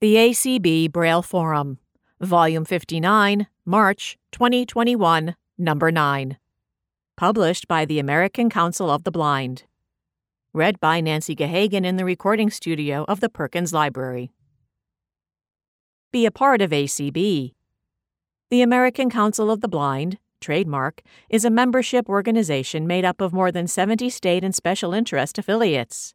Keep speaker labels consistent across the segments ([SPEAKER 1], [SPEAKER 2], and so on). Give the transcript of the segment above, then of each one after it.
[SPEAKER 1] The ACB Braille Forum, Volume 59, March 2021, Number 9. Published by the American Council of the Blind. Read by Nancy Gahagan in the recording studio of the Perkins Library. Be a part of ACB. The American Council of the Blind, trademark, is a membership organization made up of more than 70 state and special interest affiliates.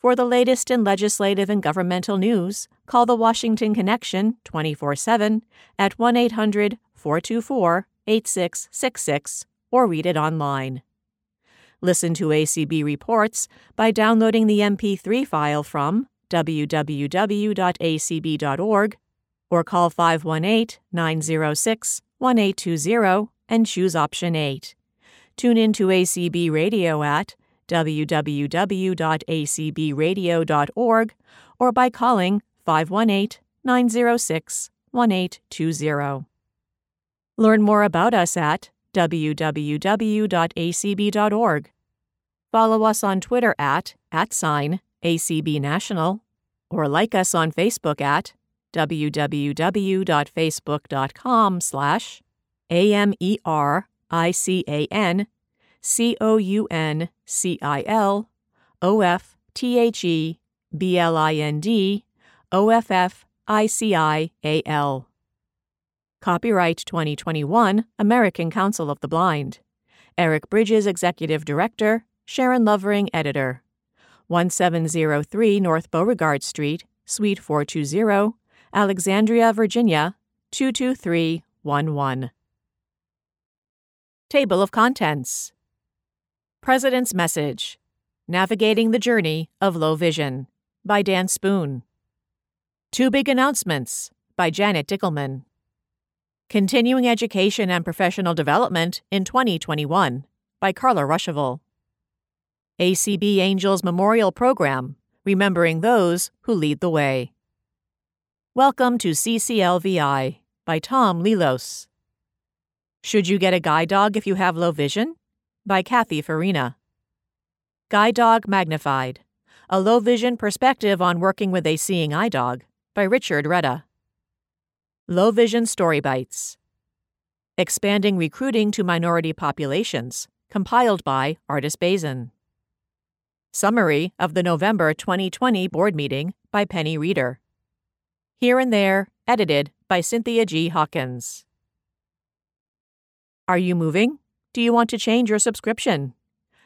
[SPEAKER 1] For the latest in legislative and governmental news, call the Washington Connection 24 7 at 1 800 424 8666 or read it online. Listen to ACB reports by downloading the MP3 file from www.acb.org or call 518 906 1820 and choose option 8. Tune in to ACB Radio at www.acbradio.org or by calling 518 906 1820. Learn more about us at www.acb.org. Follow us on Twitter at, at sign, ACB National, or like us on Facebook at www.facebook.com slash A-M-E-R-I-C-A-N C-O-U-N-C-I-L-O-F-T-H-E-B-L-I-N-D O-F-F-I-C-I-A-L. Copyright 2021 American Council of the Blind. Eric Bridges, Executive Director, Sharon Lovering, Editor. 1703 North Beauregard Street, Suite 420, Alexandria, Virginia 22311. Table of Contents President's Message Navigating the Journey of Low Vision by Dan Spoon. Two Big Announcements by Janet Dickelman. Continuing Education and Professional Development in 2021 by Carla Ruschival. ACB Angels Memorial Program Remembering Those Who Lead the Way. Welcome to CCLVI by Tom Lelos. Should you get a guide dog if you have low vision? By Kathy Farina. Guide Dog Magnified A Low Vision Perspective on Working with a Seeing Eye Dog by Richard Retta. Low Vision Story Bites. Expanding Recruiting to Minority Populations, compiled by Artis Bazin. Summary of the November 2020 board meeting by Penny Reeder. Here and There, edited by Cynthia G. Hawkins. Are you moving? Do you want to change your subscription?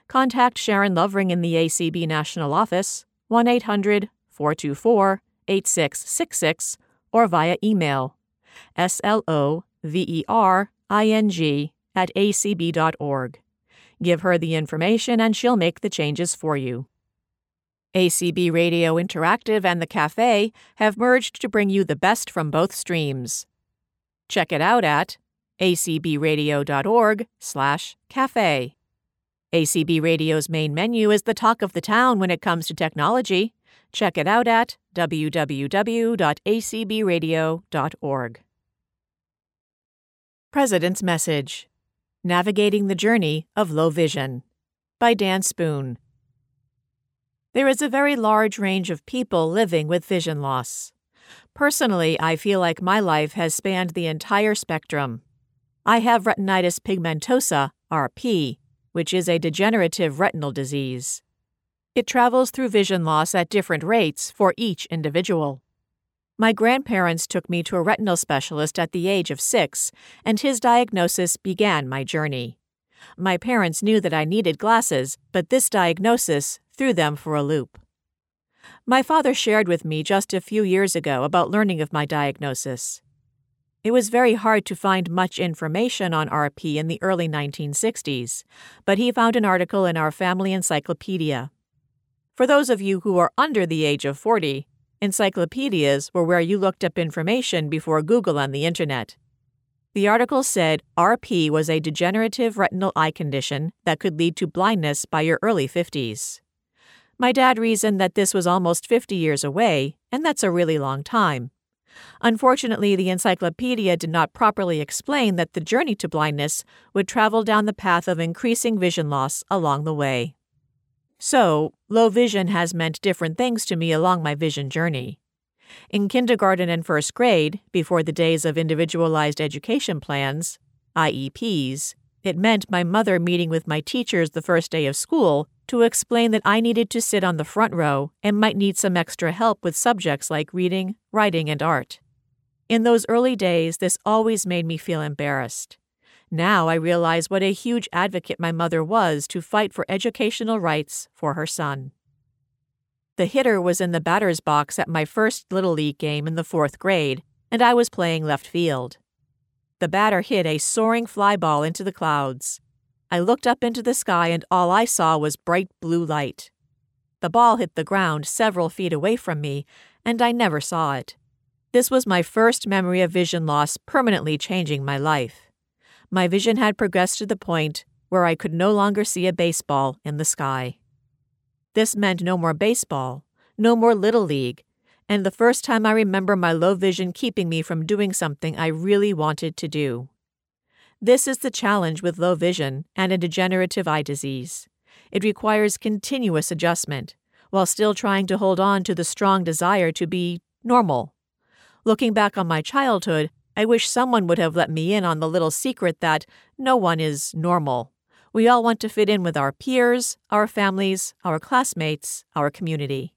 [SPEAKER 1] Contact Sharon Lovering in the ACB National Office, 1 800 424 8666, or via email slovering at acb.org. Give her the information and she'll make the changes for you. ACB Radio Interactive and The Cafe have merged to bring you the best from both streams. Check it out at acbradio.org/cafe. ACB Radio's main menu is the talk of the town when it comes to technology. Check it out at www.acbradio.org. President's Message Navigating the Journey of Low Vision by Dan Spoon. There is a very large range of people living with vision loss. Personally, I feel like my life has spanned the entire spectrum. I have retinitis pigmentosa, RP, which is a degenerative retinal disease. It travels through vision loss at different rates for each individual. My grandparents took me to a retinal specialist at the age of six, and his diagnosis began my journey. My parents knew that I needed glasses, but this diagnosis threw them for a loop. My father shared with me just a few years ago about learning of my diagnosis. It was very hard to find much information on RP in the early 1960s, but he found an article in our family encyclopedia. For those of you who are under the age of 40, encyclopedias were where you looked up information before Google on the internet. The article said RP was a degenerative retinal eye condition that could lead to blindness by your early 50s. My dad reasoned that this was almost 50 years away, and that's a really long time. Unfortunately, the encyclopedia did not properly explain that the journey to blindness would travel down the path of increasing vision loss along the way. So, low vision has meant different things to me along my vision journey. In kindergarten and first grade, before the days of individualized education plans, IEPs, it meant my mother meeting with my teachers the first day of school to explain that I needed to sit on the front row and might need some extra help with subjects like reading, writing, and art. In those early days, this always made me feel embarrassed. Now I realize what a huge advocate my mother was to fight for educational rights for her son. The hitter was in the batter's box at my first Little League game in the fourth grade, and I was playing left field. The batter hit a soaring fly ball into the clouds. I looked up into the sky, and all I saw was bright blue light. The ball hit the ground several feet away from me, and I never saw it. This was my first memory of vision loss permanently changing my life. My vision had progressed to the point where I could no longer see a baseball in the sky. This meant no more baseball, no more Little League, and the first time I remember my low vision keeping me from doing something I really wanted to do. This is the challenge with low vision and a degenerative eye disease. It requires continuous adjustment, while still trying to hold on to the strong desire to be normal. Looking back on my childhood, I wish someone would have let me in on the little secret that no one is normal. We all want to fit in with our peers, our families, our classmates, our community.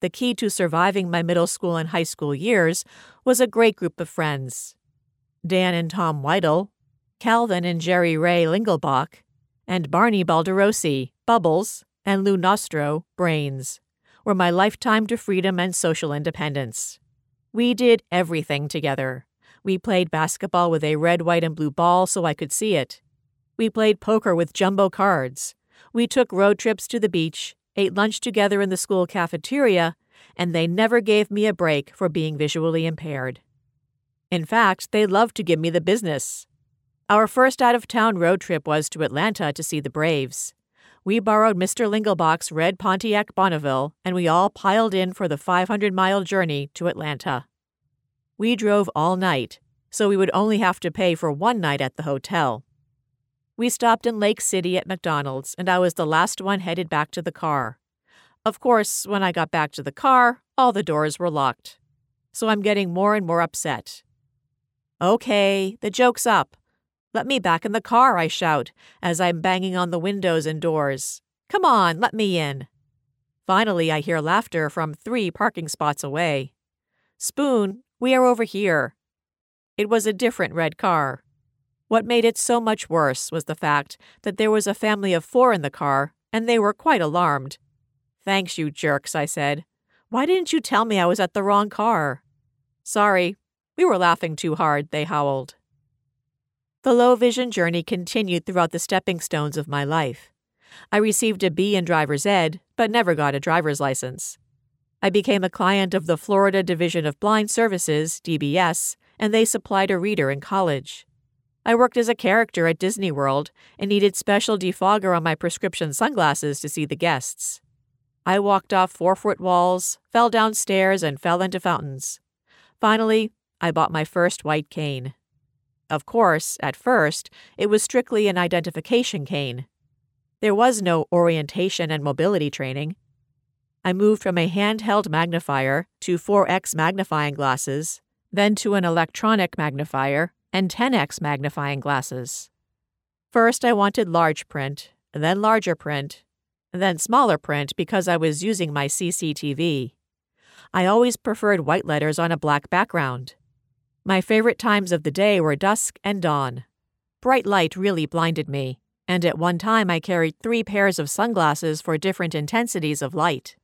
[SPEAKER 1] The key to surviving my middle school and high school years was a great group of friends. Dan and Tom Weidel, Calvin and Jerry Ray Lingelbach, and Barney Balderosi, Bubbles, and Lou Nostro, Brains, were my lifetime to freedom and social independence. We did everything together. We played basketball with a red, white, and blue ball so I could see it. We played poker with jumbo cards. We took road trips to the beach, ate lunch together in the school cafeteria, and they never gave me a break for being visually impaired. In fact, they loved to give me the business. Our first out of town road trip was to Atlanta to see the Braves. We borrowed Mr. Lingelbach's red Pontiac Bonneville, and we all piled in for the 500 mile journey to Atlanta. We drove all night, so we would only have to pay for one night at the hotel. We stopped in Lake City at McDonald's, and I was the last one headed back to the car. Of course, when I got back to the car, all the doors were locked. So I'm getting more and more upset. Okay, the joke's up. Let me back in the car, I shout, as I'm banging on the windows and doors. Come on, let me in. Finally, I hear laughter from three parking spots away. Spoon, we are over here. It was a different red car. What made it so much worse was the fact that there was a family of four in the car, and they were quite alarmed. Thanks, you jerks, I said. Why didn't you tell me I was at the wrong car? Sorry, we were laughing too hard, they howled. The low vision journey continued throughout the stepping stones of my life. I received a B in driver's ed, but never got a driver's license. I became a client of the Florida Division of Blind Services, DBS, and they supplied a reader in college. I worked as a character at Disney World and needed special defogger on my prescription sunglasses to see the guests. I walked off four foot walls, fell down stairs, and fell into fountains. Finally, I bought my first white cane. Of course, at first, it was strictly an identification cane. There was no orientation and mobility training. I moved from a handheld magnifier to 4x magnifying glasses, then to an electronic magnifier, and 10x magnifying glasses. First, I wanted large print, then larger print, then smaller print because I was using my CCTV. I always preferred white letters on a black background. My favorite times of the day were dusk and dawn. Bright light really blinded me, and at one time I carried three pairs of sunglasses for different intensities of light.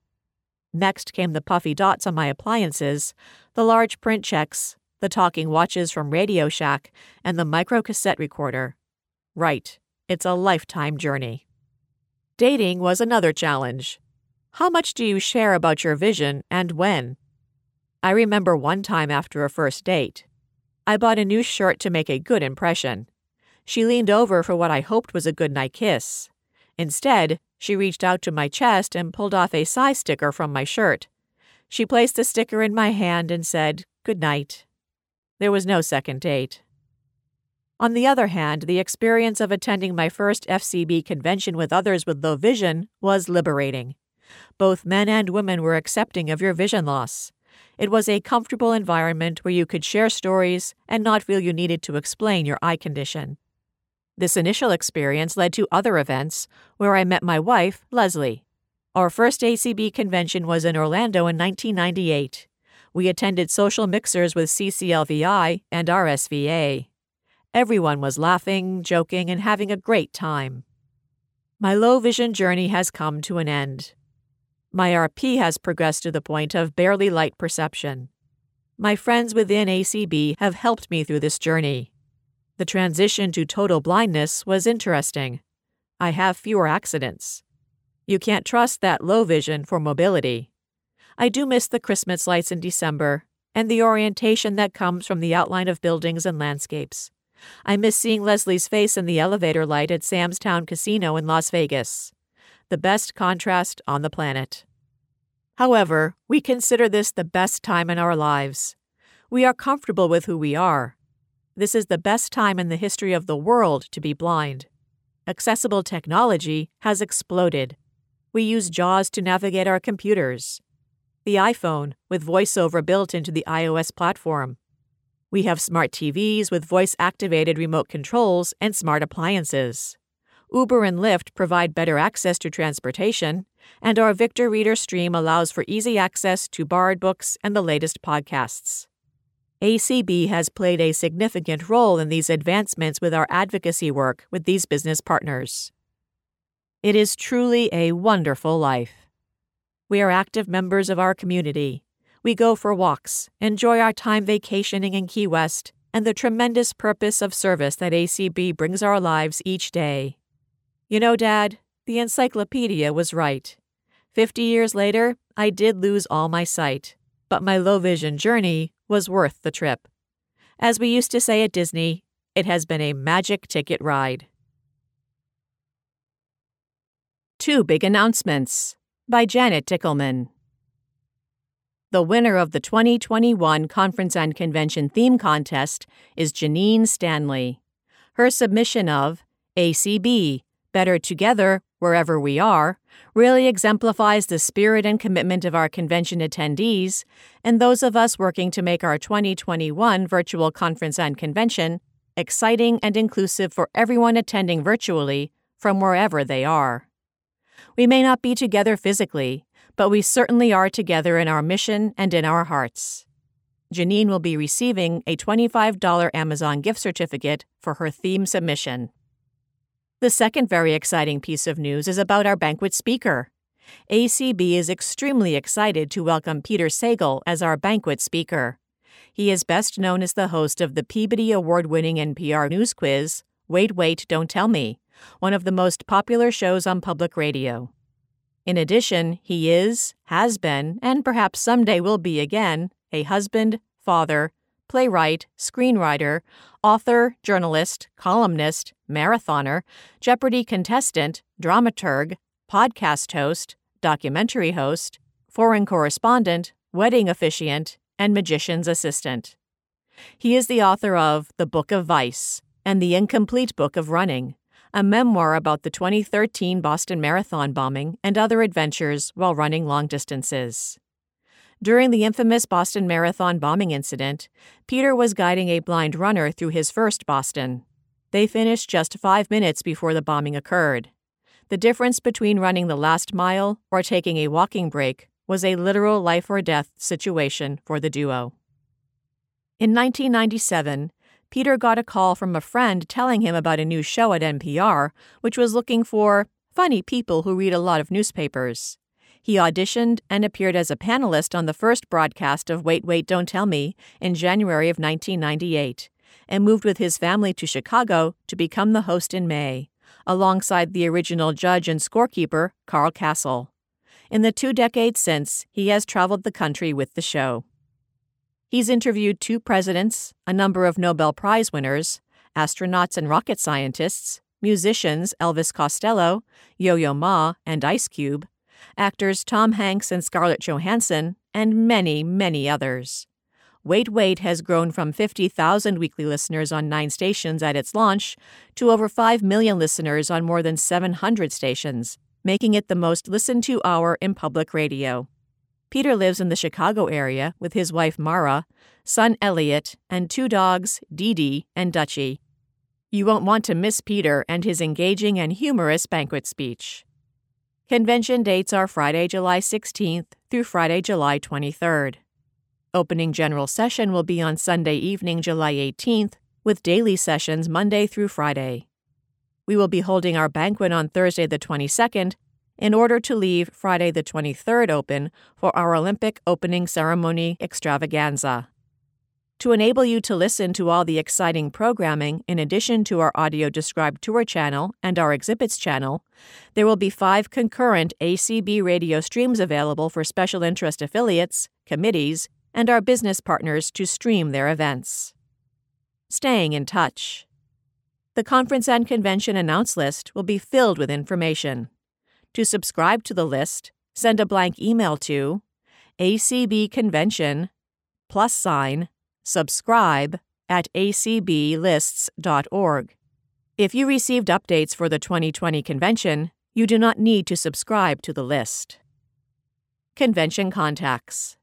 [SPEAKER 1] Next came the puffy dots on my appliances, the large print checks, the talking watches from Radio Shack, and the micro cassette recorder. Right, it's a lifetime journey. Dating was another challenge. How much do you share about your vision and when? I remember one time after a first date. I bought a new shirt to make a good impression. She leaned over for what I hoped was a goodnight kiss. Instead, she reached out to my chest and pulled off a size sticker from my shirt. She placed the sticker in my hand and said, Good night. There was no second date. On the other hand, the experience of attending my first FCB convention with others with low vision was liberating. Both men and women were accepting of your vision loss. It was a comfortable environment where you could share stories and not feel you needed to explain your eye condition. This initial experience led to other events where I met my wife, Leslie. Our first ACB convention was in Orlando in 1998. We attended social mixers with CCLVI and RSVA. Everyone was laughing, joking, and having a great time. My low vision journey has come to an end. My RP has progressed to the point of barely light perception. My friends within ACB have helped me through this journey. The transition to total blindness was interesting. I have fewer accidents. You can't trust that low vision for mobility. I do miss the Christmas lights in December and the orientation that comes from the outline of buildings and landscapes. I miss seeing Leslie's face in the elevator light at Sam's Town Casino in Las Vegas. The best contrast on the planet. However, we consider this the best time in our lives. We are comfortable with who we are. This is the best time in the history of the world to be blind. Accessible technology has exploded. We use JAWS to navigate our computers. The iPhone, with VoiceOver built into the iOS platform. We have smart TVs with voice activated remote controls and smart appliances. Uber and Lyft provide better access to transportation, and our Victor Reader stream allows for easy access to borrowed books and the latest podcasts. ACB has played a significant role in these advancements with our advocacy work with these business partners. It is truly a wonderful life. We are active members of our community we go for walks, enjoy our time vacationing in Key West, and the tremendous purpose of service that ACB brings our lives each day. You know, Dad, the encyclopedia was right. Fifty years later, I did lose all my sight, but my low vision journey was worth the trip. As we used to say at Disney, it has been a magic ticket ride. Two Big Announcements by Janet Dickelman. The winner of the 2021 Conference and Convention Theme Contest is Janine Stanley. Her submission of ACB, Better Together, Wherever We Are, really exemplifies the spirit and commitment of our convention attendees and those of us working to make our 2021 virtual conference and convention exciting and inclusive for everyone attending virtually from wherever they are. We may not be together physically, but we certainly are together in our mission and in our hearts. Janine will be receiving a $25 Amazon gift certificate for her theme submission. The second very exciting piece of news is about our banquet speaker. ACB is extremely excited to welcome Peter Sagal as our banquet speaker. He is best known as the host of the Peabody Award winning NPR news quiz, Wait, Wait, Don't Tell Me, one of the most popular shows on public radio. In addition, he is, has been, and perhaps someday will be again, a husband, father, playwright, screenwriter, author, journalist, columnist, marathoner, Jeopardy contestant, dramaturg, podcast host, documentary host, foreign correspondent, wedding officiant, and magician's assistant. He is the author of The Book of Vice and The Incomplete Book of Running, a memoir about the 2013 Boston Marathon bombing and other adventures while running long distances. During the infamous Boston Marathon bombing incident, Peter was guiding a blind runner through his first Boston. They finished just five minutes before the bombing occurred. The difference between running the last mile or taking a walking break was a literal life or death situation for the duo. In 1997, Peter got a call from a friend telling him about a new show at NPR, which was looking for funny people who read a lot of newspapers. He auditioned and appeared as a panelist on the first broadcast of Wait, Wait, Don't Tell Me in January of 1998, and moved with his family to Chicago to become the host in May, alongside the original judge and scorekeeper, Carl Kasell. In the two decades since, he has traveled the country with the show. He's interviewed two presidents, a number of Nobel Prize winners, astronauts and rocket scientists, musicians Elvis Costello, Yo Yo Ma, and Ice Cube, actors Tom Hanks and Scarlett Johansson, and many, many others. Wait Wait has grown from 50,000 weekly listeners on nine stations at its launch to over 5 million listeners on more than 700 stations, making it the most listened to hour in public radio. Peter lives in the Chicago area with his wife Mara, son Elliot, and two dogs, Dee Dee and Dutchie. You won't want to miss Peter and his engaging and humorous banquet speech. Convention dates are Friday, July 16th through Friday, July 23rd. Opening general session will be on Sunday evening, July 18th, with daily sessions Monday through Friday. We will be holding our banquet on Thursday, the 22nd, in order to leave Friday, the 23rd open for our Olympic opening ceremony extravaganza. To enable you to listen to all the exciting programming in addition to our audio described tour channel and our exhibits channel, there will be five concurrent ACB radio streams available for special interest affiliates, committees, and our business partners to stream their events. Staying in touch. The conference and convention announce list will be filled with information. To subscribe to the list, send a blank email to acbconvention plus sign subscribe at acblists.org. If you received updates for the 2020 convention, you do not need to subscribe to the list. Convention Contacts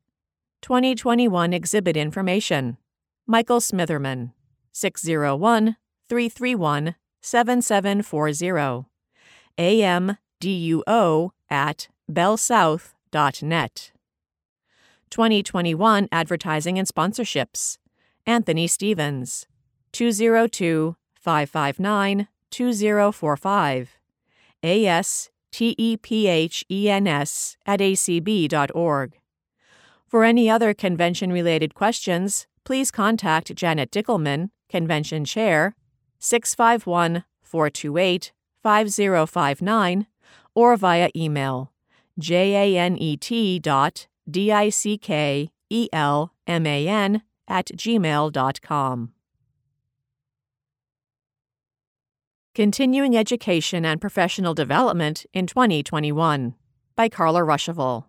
[SPEAKER 1] 2021 Exhibit Information Michael Smitherman 601 331 7740 amduo at bellsouth.net 2021 Advertising and Sponsorships. Anthony Stevens, 202 559 2045. ASTEPHENS at acb.org. For any other convention related questions, please contact Janet Dickelman, Convention Chair, 651 428 5059, or via email janet dot D I C K E L M A N at gmail.com. Continuing Education and Professional Development in 2021 by Carla Ruschival.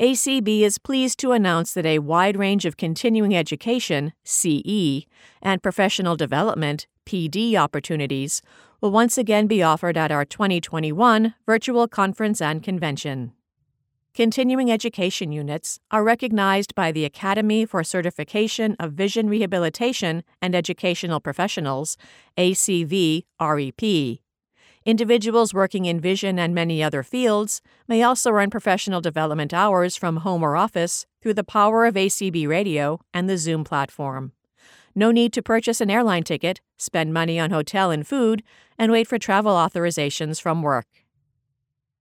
[SPEAKER 1] ACB is pleased to announce that a wide range of continuing education CE and professional development PD opportunities will once again be offered at our 2021 virtual conference and convention. Continuing education units are recognized by the Academy for Certification of Vision Rehabilitation and Educational Professionals, ACV REP. Individuals working in vision and many other fields may also earn professional development hours from home or office through the power of ACB Radio and the Zoom platform. No need to purchase an airline ticket, spend money on hotel and food, and wait for travel authorizations from work.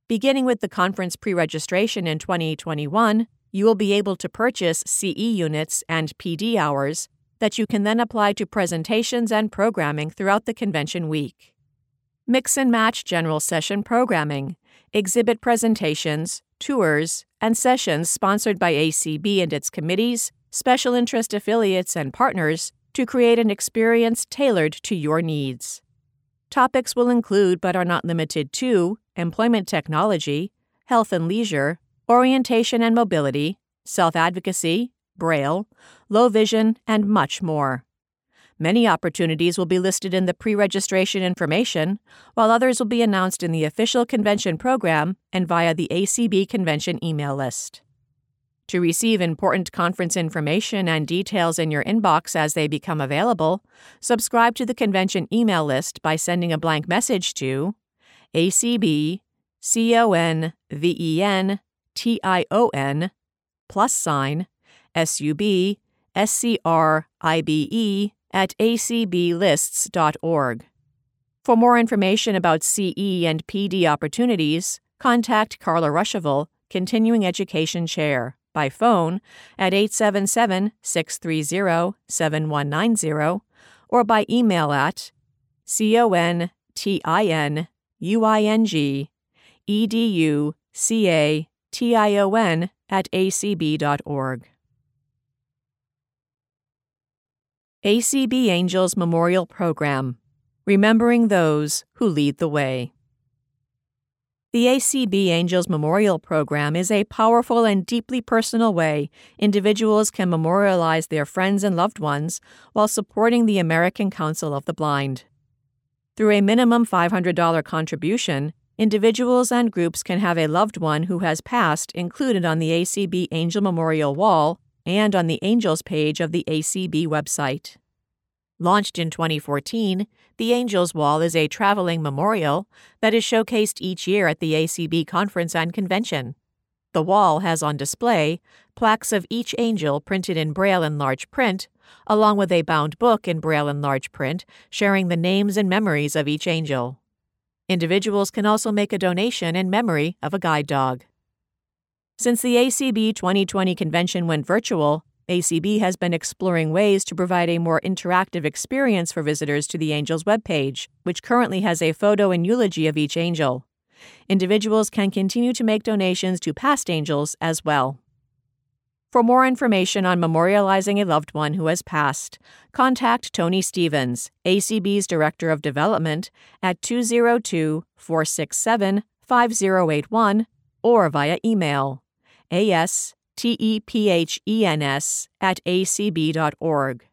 [SPEAKER 1] Beginning with the conference pre registration in 2021, you will be able to purchase CE units and PD hours that you can then apply to presentations and programming throughout the convention week. Mix and match general session programming, exhibit presentations, tours, and sessions sponsored by ACB and its committees, special interest affiliates, and partners to create an experience tailored to your needs. Topics will include, but are not limited to, employment technology, health and leisure, orientation and mobility, self advocacy, braille, low vision, and much more. Many opportunities will be listed in the pre registration information, while others will be announced in the official convention program and via the ACB convention email list. To receive important conference information and details in your inbox as they become available, subscribe to the convention email list by sending a blank message to ACB CONVENTION plus sign SUB scribe at acblists.org. For more information about CE and PD opportunities, contact Carla Ruschival, Continuing Education Chair, by phone at 877 630 7190 or by email at continUing education at acb.org. ACB Angels Memorial Program Remembering Those Who Lead the Way. The ACB Angels Memorial Program is a powerful and deeply personal way individuals can memorialize their friends and loved ones while supporting the American Council of the Blind. Through a minimum $500 contribution, individuals and groups can have a loved one who has passed included on the ACB Angel Memorial Wall and on the Angels page of the ACB website. Launched in 2014, the Angels Wall is a traveling memorial that is showcased each year at the ACB conference and convention. The wall has on display plaques of each angel printed in Braille and large print, along with a bound book in Braille and large print sharing the names and memories of each angel. Individuals can also make a donation in memory of a guide dog. Since the ACB 2020 convention went virtual, ACB has been exploring ways to provide a more interactive experience for visitors to the Angels webpage, which currently has a photo and eulogy of each angel. Individuals can continue to make donations to past angels as well. For more information on memorializing a loved one who has passed, contact Tony Stevens, ACB's Director of Development, at 202 467 5081 or via email astephens at acb.org.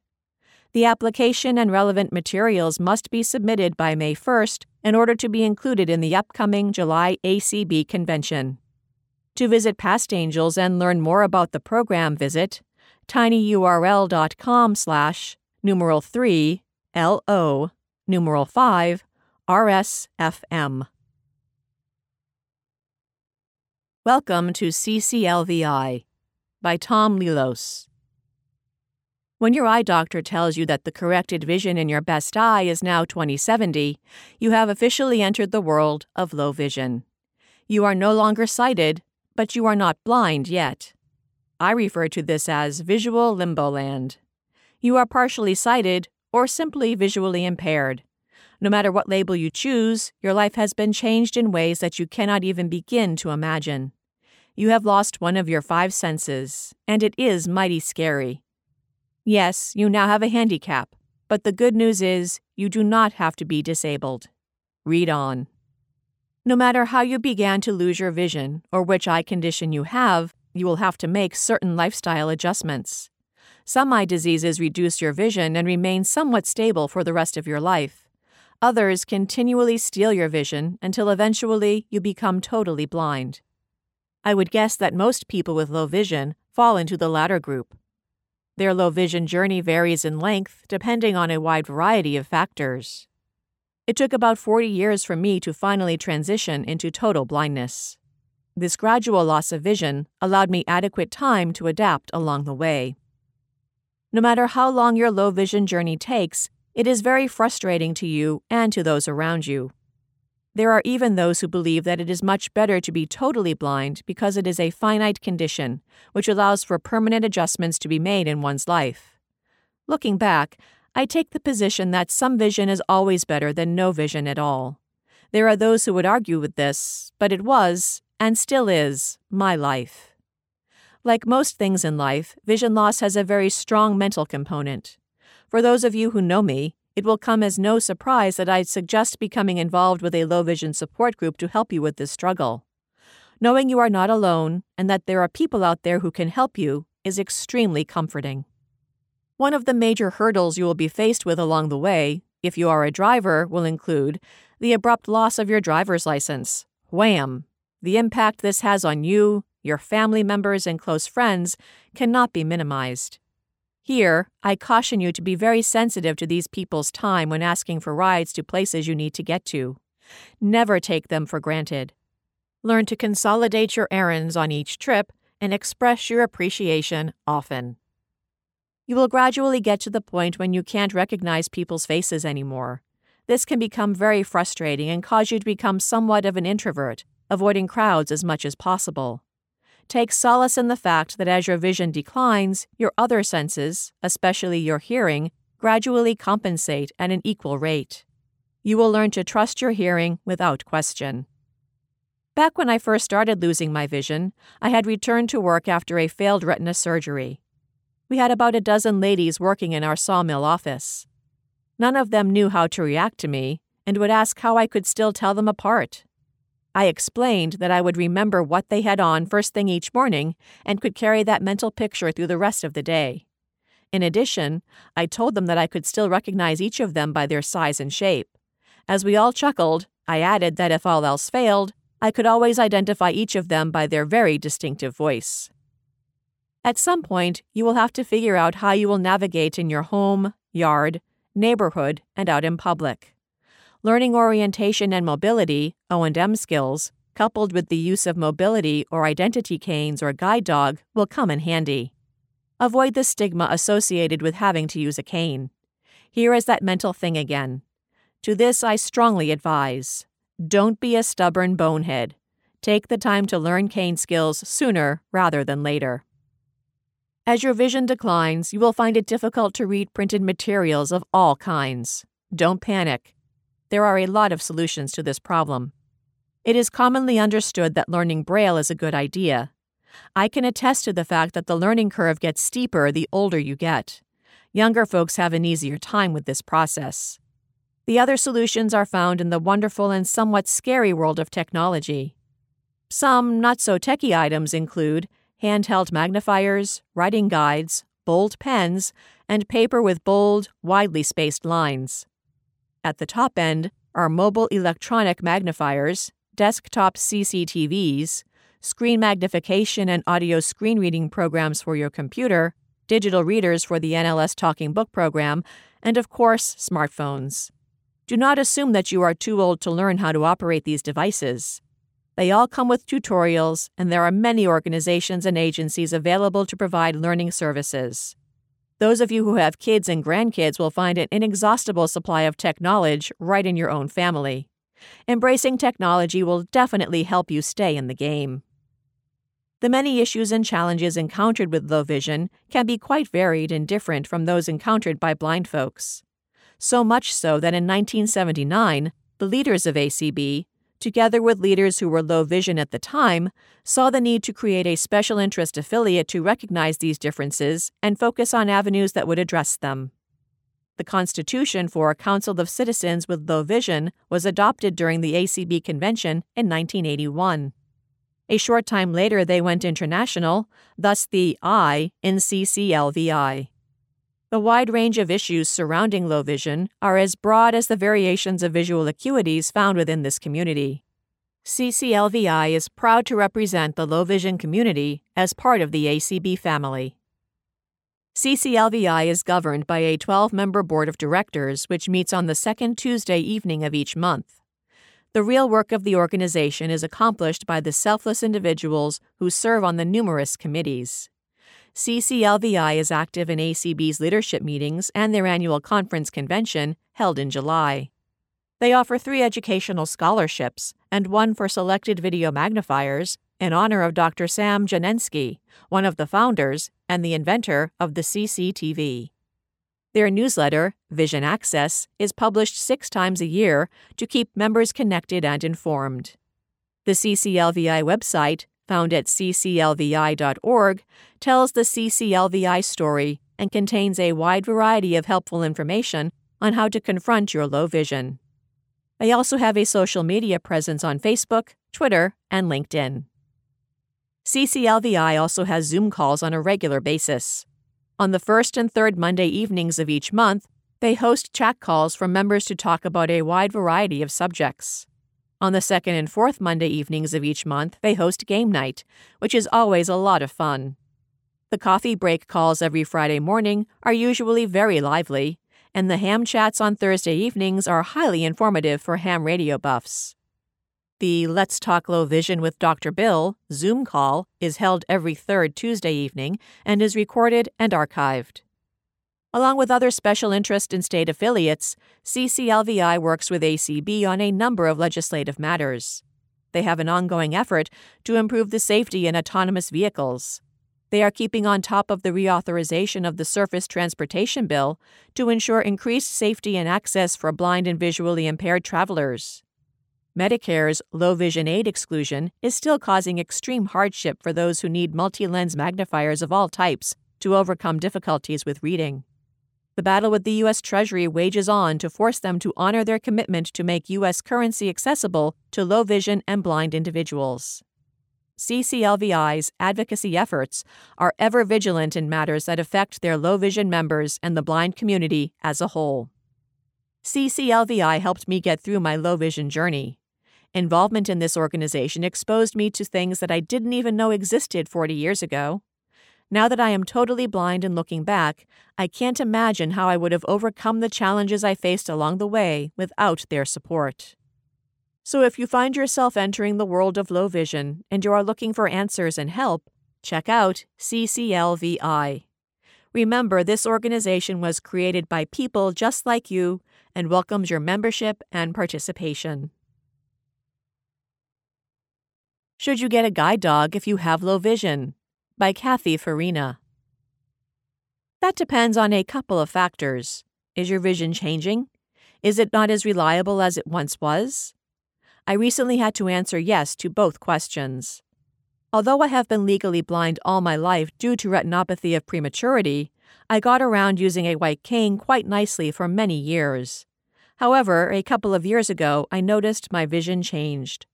[SPEAKER 1] The application and relevant materials must be submitted by May 1st in order to be included in the upcoming July ACB convention. To visit Past Angels and learn more about the program, visit tinyurl.com slash numeral 3 LO numeral 5 RSFM. Welcome to CCLVI by Tom Lelos. When your eye doctor tells you that the corrected vision in your best eye is now 2070, you have officially entered the world of low vision. You are no longer sighted, but you are not blind yet. I refer to this as visual limbo land. You are partially sighted or simply visually impaired. No matter what label you choose, your life has been changed in ways that you cannot even begin to imagine. You have lost one of your five senses, and it is mighty scary. Yes, you now have a handicap, but the good news is you do not have to be disabled. Read on. No matter how you began to lose your vision or which eye condition you have, you will have to make certain lifestyle adjustments. Some eye diseases reduce your vision and remain somewhat stable for the rest of your life. Others continually steal your vision until eventually you become totally blind. I would guess that most people with low vision fall into the latter group. Their low vision journey varies in length depending on a wide variety of factors. It took about 40 years for me to finally transition into total blindness. This gradual loss of vision allowed me adequate time to adapt along the way. No matter how long your low vision journey takes, it is very frustrating to you and to those around you. There are even those who believe that it is much better to be totally blind because it is a finite condition, which allows for permanent adjustments to be made in one's life. Looking back, I take the position that some vision is always better than no vision at all. There are those who would argue with this, but it was, and still is, my life. Like most things in life, vision loss has a very strong mental component. For those of you who know me, it will come as no surprise that I suggest becoming involved with a low vision support group to help you with this struggle. Knowing you are not alone and that there are people out there who can help you is extremely comforting. One of the major hurdles you will be faced with along the way, if you are a driver, will include the abrupt loss of your driver's license. Wham! The impact this has on you, your family members, and close friends cannot be minimized. Here, I caution you to be very sensitive to these people's time when asking for rides to places you need to get to. Never take them for granted. Learn to consolidate your errands on each trip and express your appreciation often. You will gradually get to the point when you can't recognize people's faces anymore. This can become very frustrating and cause you to become somewhat of an introvert, avoiding crowds as much as possible. Take solace in the fact that as your vision declines, your other senses, especially your hearing, gradually compensate at an equal rate. You will learn to trust your hearing without question. Back when I first started losing my vision, I had returned to work after a failed retina surgery. We had about a dozen ladies working in our sawmill office. None of them knew how to react to me and would ask how I could still tell them apart. I explained that I would remember what they had on first thing each morning and could carry that mental picture through the rest of the day. In addition, I told them that I could still recognize each of them by their size and shape. As we all chuckled, I added that if all else failed, I could always identify each of them by their very distinctive voice. At some point, you will have to figure out how you will navigate in your home, yard, neighborhood, and out in public. Learning orientation and mobility, O&M skills, coupled with the use of mobility or identity canes or guide dog will come in handy. Avoid the stigma associated with having to use a cane. Here is that mental thing again. To this I strongly advise. Don't be a stubborn bonehead. Take the time to learn cane skills sooner rather than later. As your vision declines, you will find it difficult to read printed materials of all kinds. Don't panic. There are a lot of solutions to this problem. It is commonly understood that learning Braille is a good idea. I can attest to the fact that the learning curve gets steeper the older you get. Younger folks have an easier time with this process. The other solutions are found in the wonderful and somewhat scary world of technology. Some not so techy items include handheld magnifiers, writing guides, bold pens, and paper with bold, widely spaced lines. At the top end are mobile electronic magnifiers, desktop CCTVs, screen magnification and audio screen reading programs for your computer, digital readers for the NLS Talking Book program, and of course, smartphones. Do not assume that you are too old to learn how to operate these devices. They all come with tutorials, and there are many organizations and agencies available to provide learning services. Those of you who have kids and grandkids will find an inexhaustible supply of tech knowledge right in your own family. Embracing technology will definitely help you stay in the game. The many issues and challenges encountered with low vision can be quite varied and different from those encountered by blind folks. So much so that in 1979, the leaders of ACB together with leaders who were low vision at the time, saw the need to create a special interest affiliate to recognize these differences and focus on avenues that would address them. The Constitution for a Council of Citizens with Low Vision was adopted during the ACB convention in 1981. A short time later, they went international, thus the I in CCLVI. The wide range of issues surrounding low vision are as broad as the variations of visual acuities found within this community. CCLVI is proud to represent the low vision community as part of the ACB family. CCLVI is governed by a 12 member board of directors which meets on the second Tuesday evening of each month. The real work of the organization is accomplished by the selfless individuals who serve on the numerous committees. CCLVI is active in ACB's leadership meetings and their annual conference convention held in July. They offer three educational scholarships and one for selected video magnifiers in honor of Dr. Sam Genensky, one of the founders and the inventor of the CCTV. Their newsletter, Vision Access, is published six times a year to keep members connected and informed. The CCLVI website, found at cclvi.org, tells the CCLVI story and contains a wide variety of helpful information on how to confront your low vision. They also have a social media presence on Facebook, Twitter, and LinkedIn. CCLVI also has Zoom calls on a regular basis. On the first and third Monday evenings of each month, they host chat calls for members to talk about a wide variety of subjects. On the second and fourth Monday evenings of each month, they host game night, which is always a lot of fun. The coffee break calls every Friday morning are usually very lively, and the ham chats on Thursday evenings are highly informative for ham radio buffs. The Let's Talk Low Vision with Dr. Bill Zoom call is held every third Tuesday evening and is recorded and archived. Along with other special interest and state affiliates, CCLVI works with ACB on a number of legislative matters. They have an ongoing effort to improve the safety in autonomous vehicles. They are keeping on top of the reauthorization of the Surface Transportation Bill to ensure increased safety and access for blind and visually impaired travelers. Medicare's low vision aid exclusion is still causing extreme hardship for those who need multi lens magnifiers of all types to overcome difficulties with reading. The battle with the U.S. Treasury wages on to force them to honor their commitment to make U.S. currency accessible to low vision and blind individuals. CCLVI's advocacy efforts are ever vigilant in matters that affect their low vision members and the blind community as a whole. CCLVI helped me get through my low vision journey. Involvement in this organization exposed me to things that I didn't even know existed 40 years ago. Now that I am totally blind and looking back, I can't imagine how I would have overcome the challenges I faced along the way without their support. So if you find yourself entering the world of low vision and you are looking for answers and help, check out CCLVI. Remember, this organization was created by people just like you and welcomes your membership and participation. Should you get a guide dog if you have low vision? By Kathy Farina. That depends on a couple of factors. Is your vision changing? Is it not as reliable as it once was? I recently had to answer yes to both questions. Although I have been legally blind all my life due to retinopathy of prematurity, I got around using a white cane quite nicely for many years. However, a couple of years ago, I noticed my vision changed.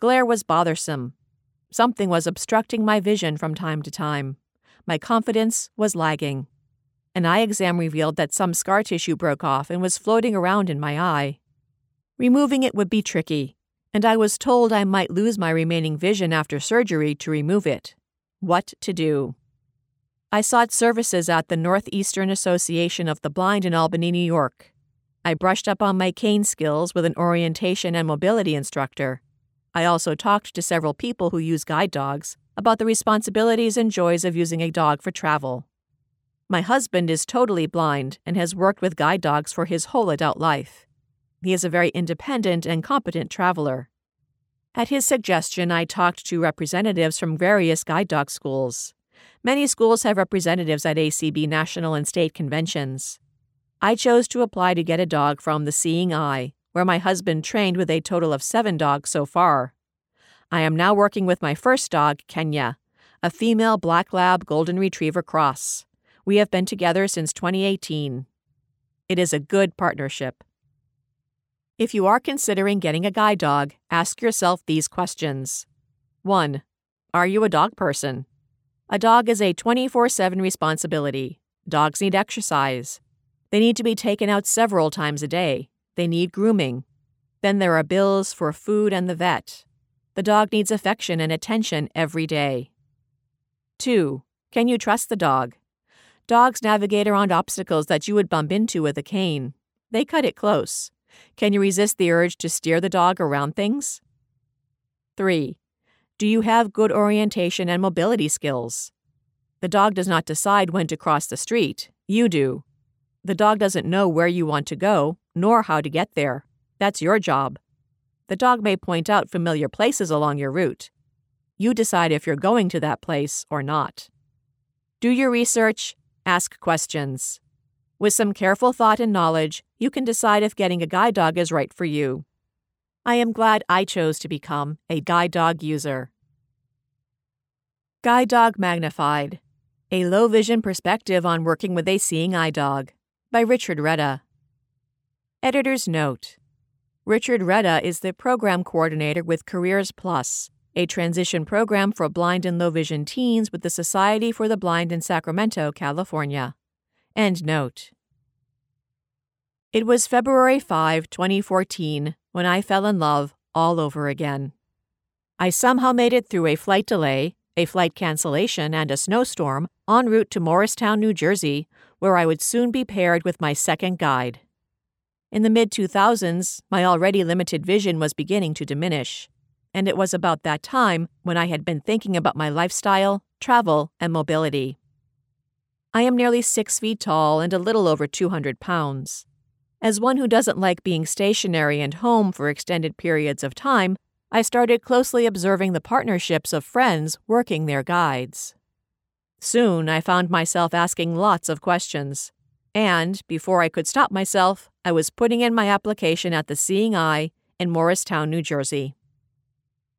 [SPEAKER 1] Glare was bothersome. Something was obstructing my vision from time to time. My confidence was lagging. An eye exam revealed that some scar tissue broke off and was floating around in my eye. Removing it would be tricky, and I was told I might lose my remaining vision after surgery to remove it. What to do? I sought services at the Northeastern Association of the Blind in Albany, New York. I brushed up on my cane skills with an orientation and mobility instructor. I also talked to several people who use guide dogs about the responsibilities and joys of using a dog for travel. My husband is totally blind and has worked with guide dogs for his whole adult life. He is a very independent and competent traveler. At his suggestion, I talked to representatives from various guide dog schools. Many schools have representatives at ACB national and state conventions. I chose to apply to get a dog from the Seeing Eye, where my husband trained with a total of seven dogs so far. I am now working with my first dog, Kenya, a female black lab golden retriever cross. We have been together since 2018. It is a good partnership. If you are considering getting a guide dog, ask yourself these questions 1. Are you a dog person? A dog is a 24 7 responsibility. Dogs need exercise. They need to be taken out several times a day. They need grooming. Then there are bills for food and the vet. The dog needs affection and attention every day. 2. Can you trust the dog? Dogs navigate around obstacles that you would bump into with a cane. They cut it close. Can you resist the urge to steer the dog around things? 3. Do you have good orientation and mobility skills? The dog does not decide when to cross the street, you do. The dog doesn't know where you want to go, nor how to get there. That's your job. The dog may point out familiar places along your route. You decide if you're going to that place or not. Do your research, ask questions. With some careful thought and knowledge, you can decide if getting a guide dog is right for you. I am glad I chose to become a guide dog user. Guide Dog Magnified A Low Vision Perspective on Working with a Seeing Eye Dog by Richard Rueda. Editor's Note Richard Rueda is the program coordinator with Careers Plus, a transition program for blind and low vision teens with the Society for the Blind in Sacramento, California. End note. It was February 5, 2014, when I fell in love all over again. I somehow made it through a flight delay, a flight cancellation, and a snowstorm en route to Morristown, New Jersey, where I would soon be paired with my second guide. In the mid 2000s, my already limited vision was beginning to diminish, and it was about that time when I had been thinking about my lifestyle, travel, and mobility. I am nearly six feet tall and a little over 200 pounds. As one who doesn't like being stationary and home for extended periods of time, I started closely observing the partnerships of friends working their guides. Soon I found myself asking lots of questions, and before I could stop myself, I was putting in my application at the Seeing Eye in Morristown, New Jersey.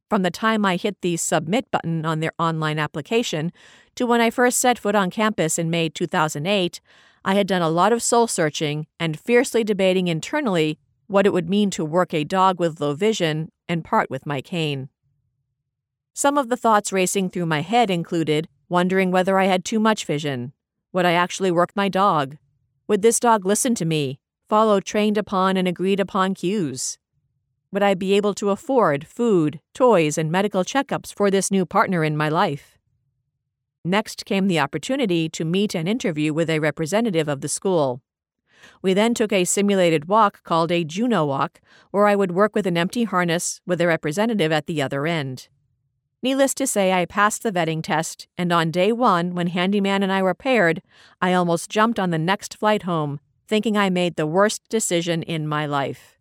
[SPEAKER 1] From the time I hit the Submit button on their online application to when I first set foot on campus in May 2008, I had done a lot of soul searching and fiercely debating internally what it would mean to work a dog with low vision and part with my cane. Some of the thoughts racing through my head included wondering whether I had too much vision. Would I actually work my dog? Would this dog listen to me, follow trained upon and agreed upon cues? Would I be able to afford food, toys, and medical checkups for this new partner in my life? Next came the opportunity to meet and interview with a representative of the school. We then took a simulated walk called a Juno Walk, where I would work with an empty harness with a representative at the other end. Needless to say, I passed the vetting test, and on day one, when Handyman and I were paired, I almost jumped on the next flight home, thinking I made the worst decision in my life.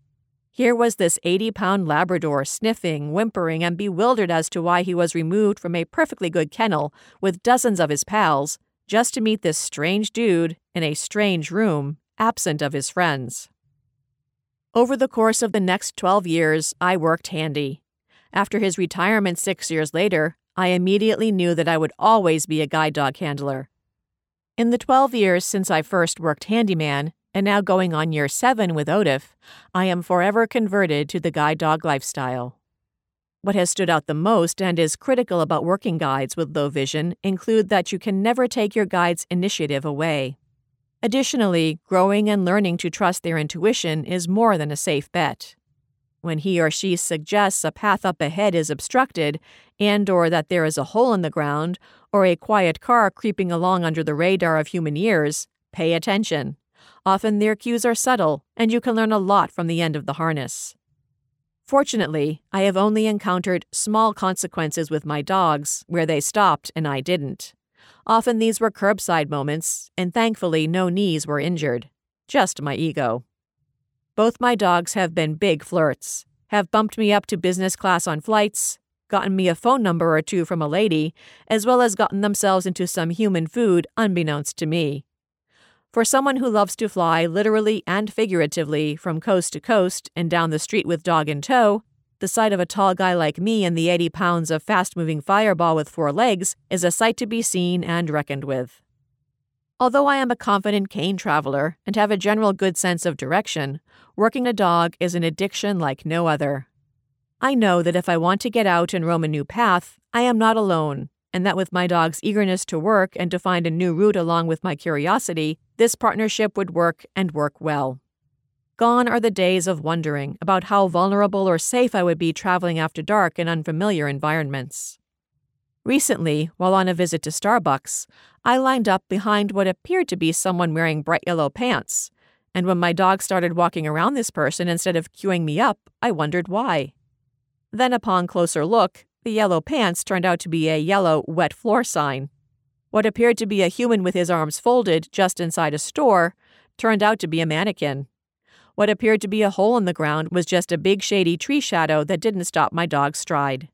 [SPEAKER 1] Here was this 80 pound Labrador sniffing, whimpering, and bewildered as to why he was removed from a perfectly good kennel with dozens of his pals just to meet this strange dude in a strange room, absent of his friends. Over the course of the next 12 years, I worked handy. After his retirement six years later, I immediately knew that I would always be a guide dog handler. In the 12 years since I first worked handyman, and now going on year seven with Odif, I am forever converted to the guide dog lifestyle. What has stood out the most and is critical about working guides with low vision include that you can never take your guide's initiative away. Additionally, growing and learning to trust their intuition is more than a safe bet. When he or she suggests a path up ahead is obstructed and or that there is a hole in the ground or a quiet car creeping along under the radar of human ears, pay attention. Often their cues are subtle, and you can learn a lot from the end of the harness. Fortunately, I have only encountered small consequences with my dogs where they stopped and I didn't. Often these were curbside moments, and thankfully no knees were injured. Just my ego. Both my dogs have been big flirts, have bumped me up to business class on flights, gotten me a phone number or two from a lady, as well as gotten themselves into some human food unbeknownst to me. For someone who loves to fly literally and figuratively from coast to coast and down the street with dog in tow, the sight of a tall guy like me and the 80 pounds of fast moving fireball with four legs is a sight to be seen and reckoned with. Although I am a confident cane traveler and have a general good sense of direction, working a dog is an addiction like no other. I know that if I want to get out and roam a new path, I am not alone, and that with my dog's eagerness to work and to find a new route along with my curiosity, this partnership would work and work well. Gone are the days of wondering about how vulnerable or safe I would be traveling after dark in unfamiliar environments. Recently, while on a visit to Starbucks, I lined up behind what appeared to be someone wearing bright yellow pants, and when my dog started walking around this person instead of queuing me up, I wondered why. Then, upon closer look, the yellow pants turned out to be a yellow wet floor sign. What appeared to be a human with his arms folded just inside a store turned out to be a mannequin. What appeared to be a hole in the ground was just a big shady tree shadow that didn't stop my dog's stride.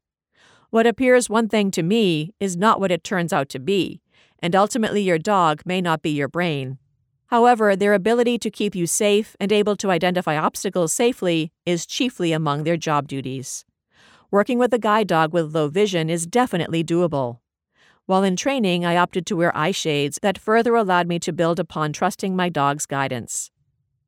[SPEAKER 1] What appears one thing to me is not what it turns out to be, and ultimately your dog may not be your brain. However, their ability to keep you safe and able to identify obstacles safely is chiefly among their job duties working with a guide dog with low vision is definitely doable. While in training, I opted to wear eye shades that further allowed me to build upon trusting my dog's guidance.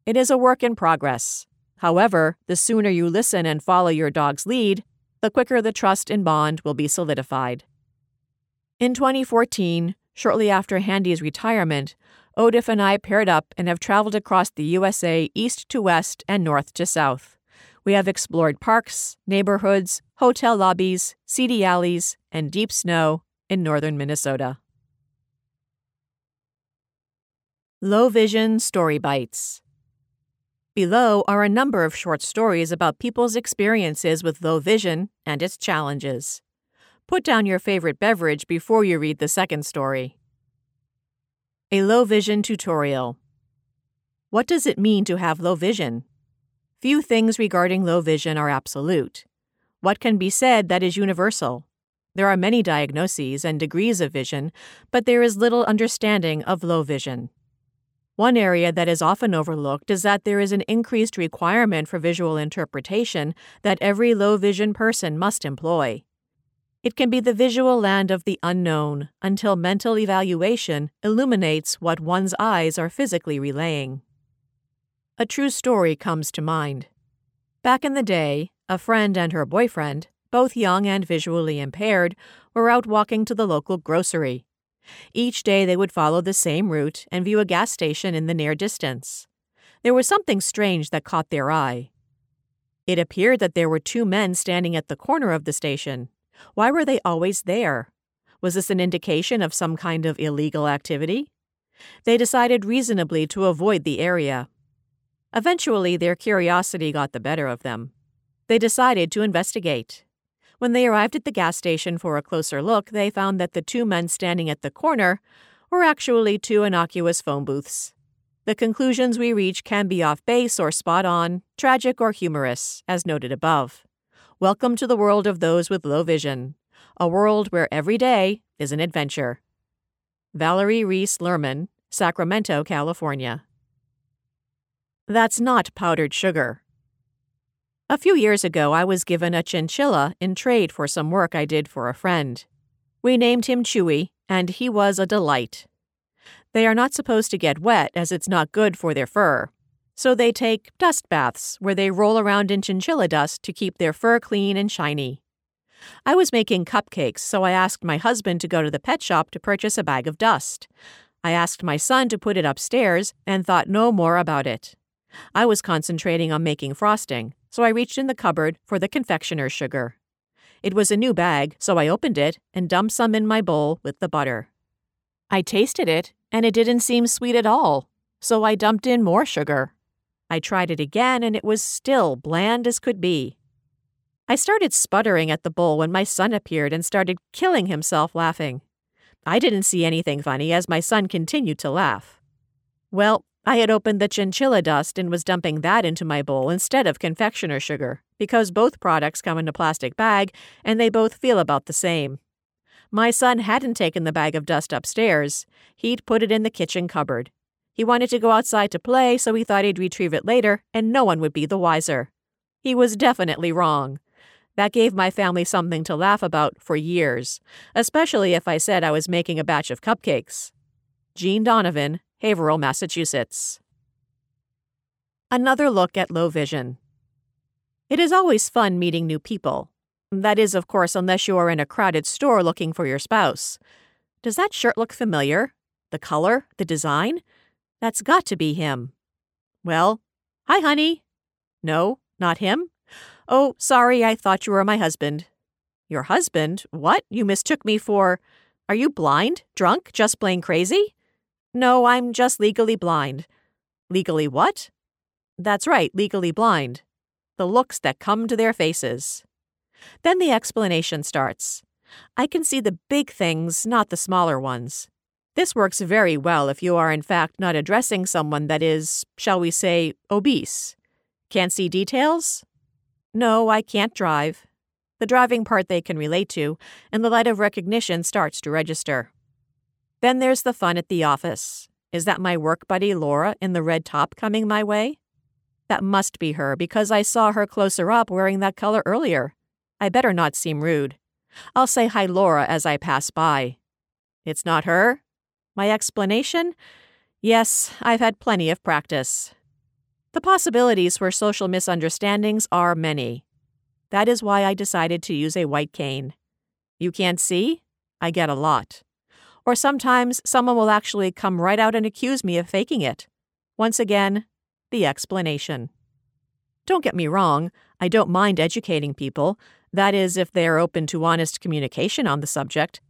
[SPEAKER 1] It is a work in progress. However, the sooner you listen and follow your dog's lead, the quicker the trust and bond will be solidified. In 2014, shortly after Handy's retirement, Odif and I paired up and have traveled across the USA east to west and north to south. We have explored parks, neighborhoods, hotel lobbies, seedy alleys, and deep snow in northern Minnesota. Low Vision Story Bites. Below are a number of short stories about people's experiences with low vision and its challenges. Put down your favorite beverage before you read the second story. A low vision tutorial. What does it mean to have low vision? Few things regarding low vision are absolute. What can be said that is universal? There are many diagnoses and degrees of vision, but there is little understanding of low vision. One area that is often overlooked is that there is an increased requirement for visual interpretation that every low vision person must employ. It can be the visual land of the unknown until mental evaluation illuminates what one's eyes are physically relaying. A true story comes to mind. Back in the day, a friend and her boyfriend, both young and visually impaired, were out walking to the local grocery. Each day they would follow the same route and view a gas station in the near distance. There was something strange that caught their eye. It appeared that there were two men standing at the corner of the station, why were they always there? Was this an indication of some kind of illegal activity? They decided reasonably to avoid the area. Eventually, their curiosity got the better of them. They decided to investigate. When they arrived at the gas station for a closer look, they found that the two men standing at the corner were actually two innocuous phone booths. The conclusions we reach can be off base or spot on, tragic or humorous, as noted above. Welcome to the world of those with low vision, a world where every day is an adventure. Valerie Reese Lerman, Sacramento, California. That's not powdered sugar. A few years ago, I was given a chinchilla in trade for some work I did for a friend. We named him Chewy, and he was a delight. They are not supposed to get wet as it's not good for their fur. So they take dust baths where they roll around in chinchilla dust to keep their fur clean and shiny. I was making cupcakes, so I asked my husband to go to the pet shop to purchase a bag of dust. I asked my son to put it upstairs and thought no more about it. I was concentrating on making frosting, so I reached in the cupboard for the confectioner's sugar. It was a new bag, so I opened it and dumped some in my bowl with the butter. I tasted it, and it didn't seem sweet at all, so I dumped in more sugar. I tried it again, and it was still bland as could be. I started sputtering at the bowl when my son appeared and started killing himself laughing. I didn't see anything funny as my son continued to laugh. Well, I had opened the chinchilla dust and was dumping that into my bowl instead of confectioner sugar, because both products come in a plastic bag and they both feel about the same. My son hadn't taken the bag of dust upstairs, he'd put it in the kitchen cupboard. He wanted to go outside to play, so he thought he'd retrieve it later, and no one would be the wiser. He was definitely wrong. That gave my family something to laugh about for years, especially if I said I was making a batch of cupcakes. Jean Donovan, Haverhill, Massachusetts. Another look at low vision. It is always fun meeting new people. That is, of course, unless you are in a crowded store looking for your spouse. Does that shirt look familiar? The color? The design? That's got to be him. Well, hi, honey. No, not him? Oh, sorry, I thought you were my husband. Your husband? What? You mistook me for. Are you blind? Drunk? Just plain crazy? No, I'm just legally blind. Legally what? That's right, legally blind. The looks that come to their faces. Then the explanation starts. I can see the big things, not the smaller ones. This works very well if you are in fact not addressing someone that is, shall we say, obese. Can't see details? No, I can't drive. The driving part they can relate to, and the light of recognition starts to register. Then there's the fun at the office. Is that my work buddy Laura in the red top coming my way? That must be her because I saw her closer up wearing that color earlier. I better not seem rude. I'll say hi, Laura, as I pass by. It's not her? My explanation? Yes, I've had plenty of practice. The possibilities for social misunderstandings are many. That is why I decided to use a white cane. You can't see? I get a lot. Or sometimes someone will actually come right out and accuse me of faking it. Once again, the explanation. Don't get me wrong, I don't mind educating people, that is, if they are open to honest communication on the subject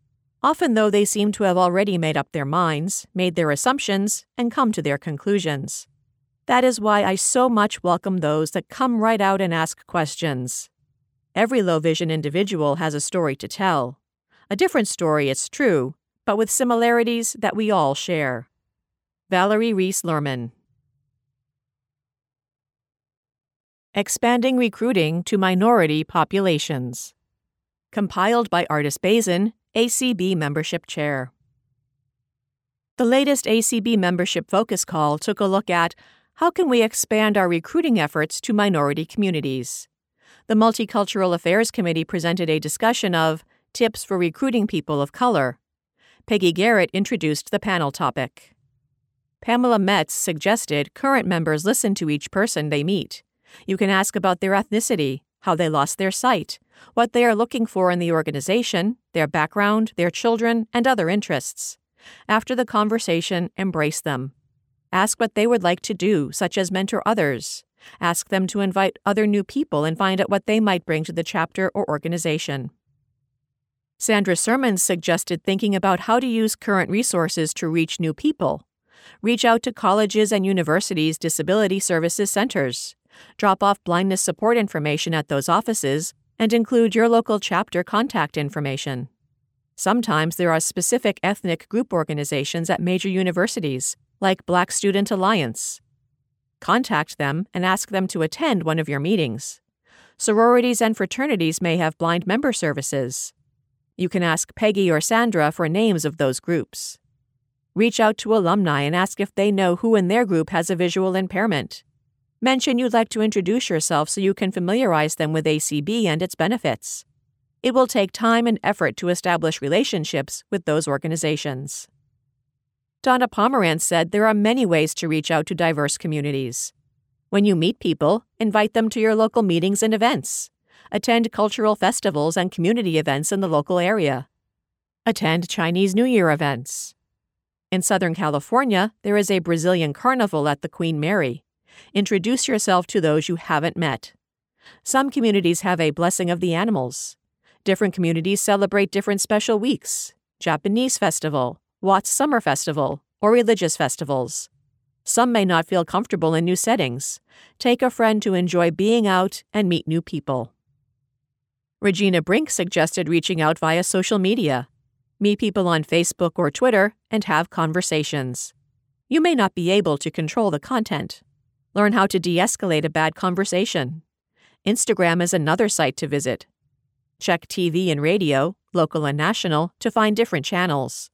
[SPEAKER 1] often though they seem to have already made up their minds, made their assumptions, and come to their conclusions. That is why I so much welcome those that come right out and ask questions. Every low vision individual has a story to tell. A different story, it's true, but with similarities that we all share. Valerie Reese Lerman. Expanding Recruiting to Minority Populations. Compiled by Ardis Bazyn, ACB Membership Chair. The latest ACB membership focus call took a look at how can we expand our recruiting efforts to minority communities. The Multicultural Affairs Committee presented a discussion of tips for recruiting people of color. Peggy Garrett introduced the panel topic. Pamela Metz suggested current members listen to each person they meet. You can ask about their ethnicity, how they lost their sight, what they are looking for in the organization, their background, their children, and other interests. After the conversation, embrace them. Ask what they would like to do, such as mentor others. Ask them to invite other new people and find out what they might bring to the chapter or organization. Sandra Sermons suggested thinking about how to use current resources to reach new people. Reach out to colleges and universities' disability services centers. Drop off blindness support information at those offices and include your local chapter contact information. Sometimes there are specific ethnic group organizations at major universities, like Black Student Alliance. Contact them and ask them to attend one of your meetings. Sororities and fraternities may have blind member services. You can ask Peggy or Sandra for names of those groups. Reach out to alumni and ask if they know who in their group has a visual impairment. Mention you'd like to introduce yourself so you can familiarize them with ACB and its benefits. It will take time and effort to establish relationships with those organizations. Donna Pomerantz said there are many ways to reach out to diverse communities. When you meet people, invite them to your local meetings and events. Attend cultural festivals and community events in the local area. Attend Chinese New Year events. In Southern California, there is a Brazilian carnival at the Queen Mary. Introduce yourself to those you haven't met. Some communities have a blessing of the animals. Different communities celebrate different special weeks Japanese festival, Watts Summer Festival, or religious festivals. Some may not feel comfortable in new settings. Take a friend to enjoy being out and meet new people. Regina Brink suggested reaching out via social media. Meet people on Facebook or Twitter and have conversations. You may not be able to control the content, Learn how to de escalate a bad conversation. Instagram is another site to visit. Check TV and radio, local and national, to find different channels.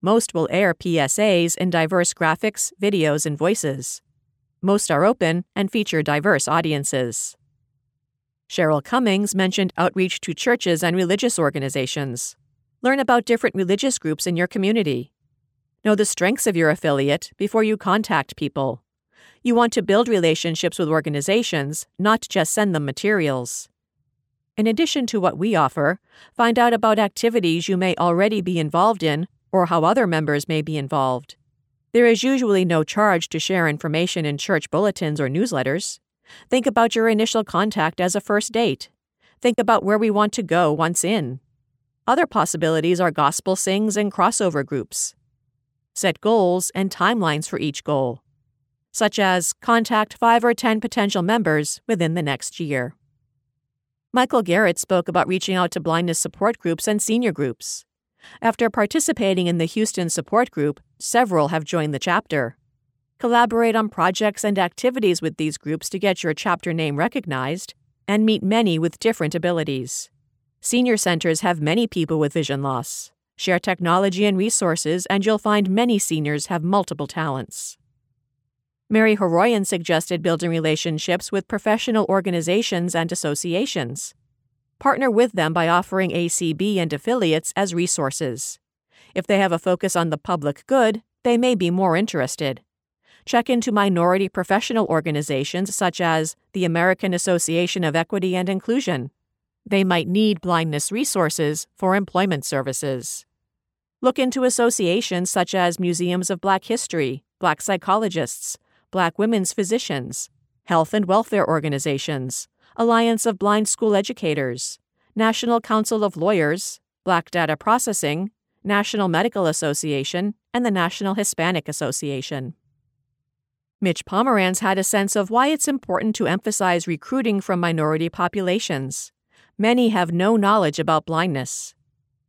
[SPEAKER 1] Most will air PSAs in diverse graphics, videos, and voices. Most are open and feature diverse audiences. Cheryl Cummings mentioned outreach to churches and religious organizations. Learn about different religious groups in your community. Know the strengths of your affiliate before you contact people. You want to build relationships with organizations, not just send them materials. In addition to what we offer, find out about activities you may already be involved in or how other members may be involved. There is usually no charge to share information in church bulletins or newsletters. Think about your initial contact as a first date. Think about where we want to go once in. Other possibilities are gospel sings and crossover groups. Set goals and timelines for each goal such as contact 5 or 10 potential members within the next year. Michael Garrett spoke about reaching out to blindness support groups and senior groups. After participating in the Houston support group, several have joined the chapter. Collaborate on projects and activities with these groups to get your chapter name recognized and meet many with different abilities. Senior centers have many people with vision loss. Share technology and resources, and you'll find many seniors have multiple talents. Mary Haroyan suggested building relationships with professional organizations and associations. Partner with them by offering ACB and affiliates as resources. If they have a focus on the public good, they may be more interested. Check into minority professional organizations such as the American Association of Equity and Inclusion. They might need blindness resources for employment services. Look into associations such as Museums of Black History, Black Psychologists, Black Women's Physicians, Health and Welfare Organizations, Alliance of Blind School Educators, National Council of Lawyers, Black Data Processing, National Medical Association, and the National Hispanic Association. Mitch Pomerantz had a sense of why it's important to emphasize recruiting from minority populations. Many have no knowledge about blindness.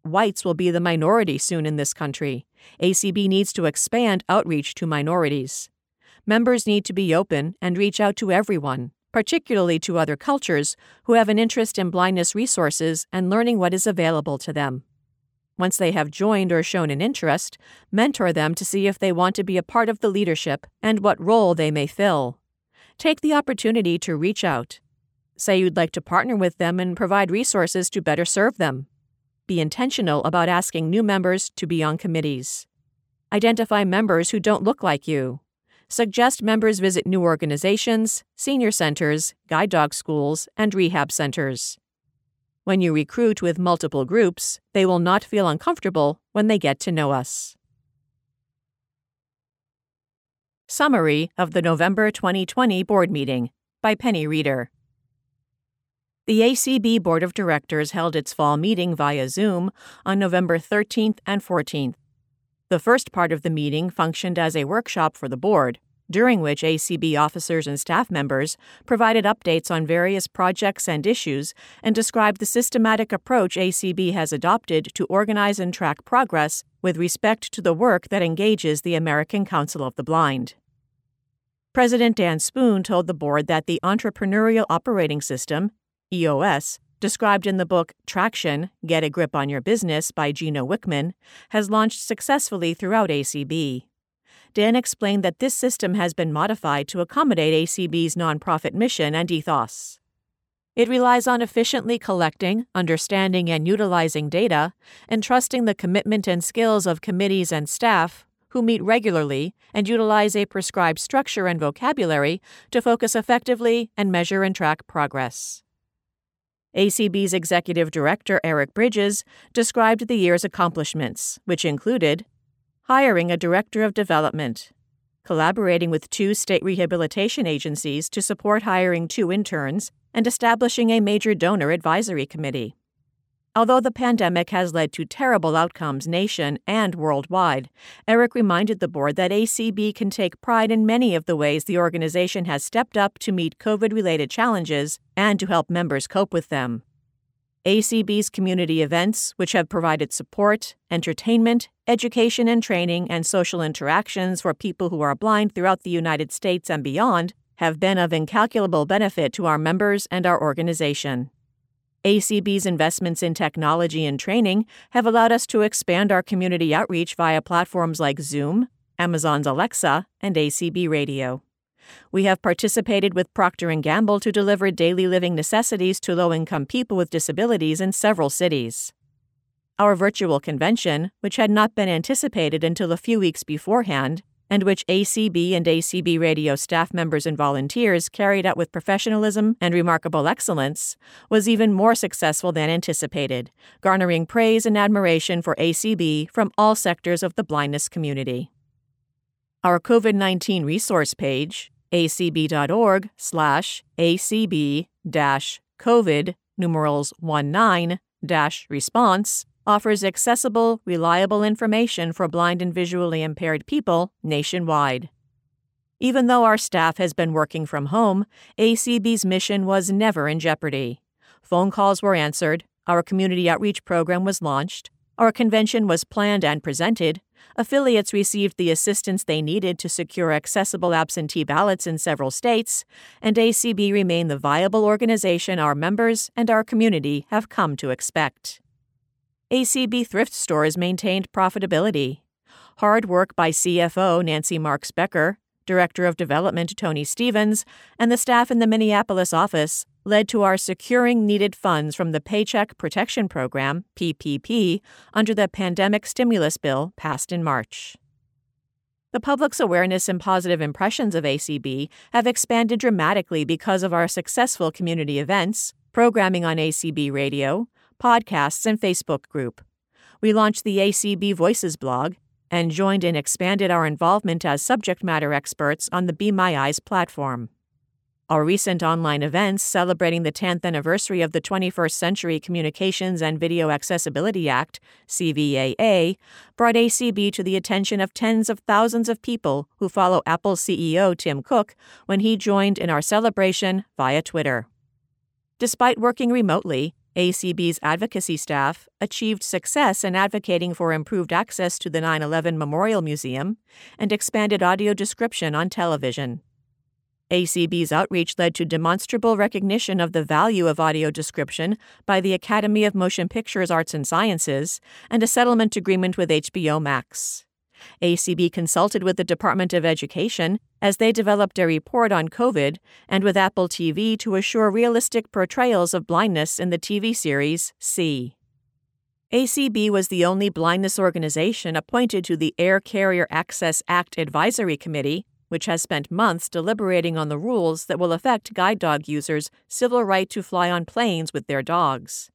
[SPEAKER 1] Whites will be the minority soon in this country, ACB needs to expand outreach to minorities. Members need to be open and reach out to everyone, particularly to other cultures who have an interest in blindness resources and learning what is available to them. Once they have joined or shown an interest, mentor them to see if they want to be a part of the leadership and what role they may fill. Take the opportunity to reach out. Say you'd like to partner with them and provide resources to better serve them. Be intentional about asking new members to be on committees. Identify members who don't look like you. Suggest members visit new organizations, senior centers, guide dog schools, and rehab centers. When you recruit with multiple groups, they will not feel uncomfortable when they get to know us. Summary of the November 2020 Board Meeting by Penny Reeder. The ACB Board of Directors held its fall meeting via Zoom on November 13th and 14th. The first part of the meeting functioned as a workshop for the board, during which ACB officers and staff members provided updates on various projects and issues and described the systematic approach ACB has adopted to organize and track progress with respect to the work that engages the American Council of the Blind. President Dan Spoone told the board that the Entrepreneurial Operating System, EOS, described in the book Traction Get a Grip on Your Business by Gino Wickman, has launched successfully throughout ACB. Dan explained that this system has been modified to accommodate ACB's nonprofit mission and ethos. It relies on efficiently collecting, understanding, and utilizing data, and trusting the commitment and skills of committees and staff who meet regularly and utilize a prescribed structure and vocabulary to focus effectively and measure and track progress. ACB's executive director, Eric Bridges, described the year's accomplishments, which included hiring a director of development, collaborating with two state rehabilitation agencies to support hiring two interns, and establishing a major donor advisory committee. Although the pandemic has led to terrible outcomes nation and worldwide, Eric reminded the board that ACB can take pride in many of the ways the organization has stepped up to meet COVID related challenges and to help members cope with them. ACB's community events, which have provided support, entertainment, education and training, and social interactions for people who are blind throughout the United States and beyond, have been of incalculable benefit to our members and our organization. ACB's investments in technology and training have allowed us to expand our community outreach via platforms like Zoom, Amazon's Alexa, and ACB Radio. We have participated with Procter & Gamble to deliver daily living necessities to low-income people with disabilities in several cities. Our virtual convention, which had not been anticipated until a few weeks beforehand, and which ACB and ACB radio staff members and volunteers carried out with professionalism and remarkable excellence, was even more successful than anticipated, garnering praise and admiration for ACB from all sectors of the blindness community. Our COVID 19 resource page, acb.org slash acb COVID numerals 19 response, offers accessible, reliable information for blind and visually impaired people nationwide. Even though our staff has been working from home, ACB's mission was never in jeopardy. Phone calls were answered, our community outreach program was launched, our convention was planned and presented, affiliates received the assistance they needed to secure accessible absentee ballots in several states, and ACB remained the viable organization our members and our community have come to expect. ACB thrift stores maintained profitability. Hard work by CFO Nancy Marks Becker, Director of Development Tony Stephens, and the staff in the Minneapolis office led to our securing needed funds from the Paycheck Protection Program, PPP, under the pandemic stimulus bill passed in March. The public's awareness and positive impressions of ACB have expanded dramatically because of our successful community events, programming on ACB radio, podcasts, and Facebook group. We launched the ACB Voices blog and joined and expanded our involvement as subject matter experts on the Be My Eyes platform. Our recent online events celebrating the 10th anniversary of the 21st Century Communications and Video Accessibility Act, CVAA, brought ACB to the attention of tens of thousands of people who follow Apple CEO Tim Cook when he joined in our celebration via Twitter. Despite working remotely, ACB's advocacy staff achieved success in advocating for improved access to the 9 11 Memorial Museum and expanded audio description on television. ACB's outreach led to demonstrable recognition of the value of audio description by the Academy of Motion Pictures Arts and Sciences and a settlement agreement with HBO Max. ACB consulted with the Department of Education as they developed a report on COVID and with Apple TV to assure realistic portrayals of blindness in the TV series See. ACB was the only blindness organization appointed to the Air Carrier Access Act Advisory Committee, which has spent months deliberating on the rules that will affect guide dog users' civil right to fly on planes with their dogs.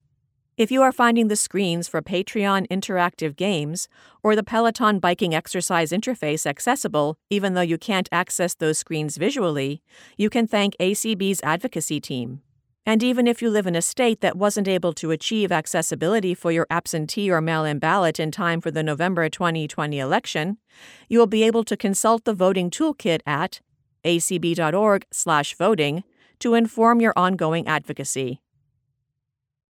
[SPEAKER 1] If you are finding the screens for Patreon interactive games or the Peloton biking exercise interface accessible even though you can't access those screens visually, you can thank ACB's advocacy team. And even if you live in a state that wasn't able to achieve accessibility for your absentee or mail in ballot in time for the November 2020 election, you will be able to consult the voting toolkit at acb.org/voting to inform your ongoing advocacy.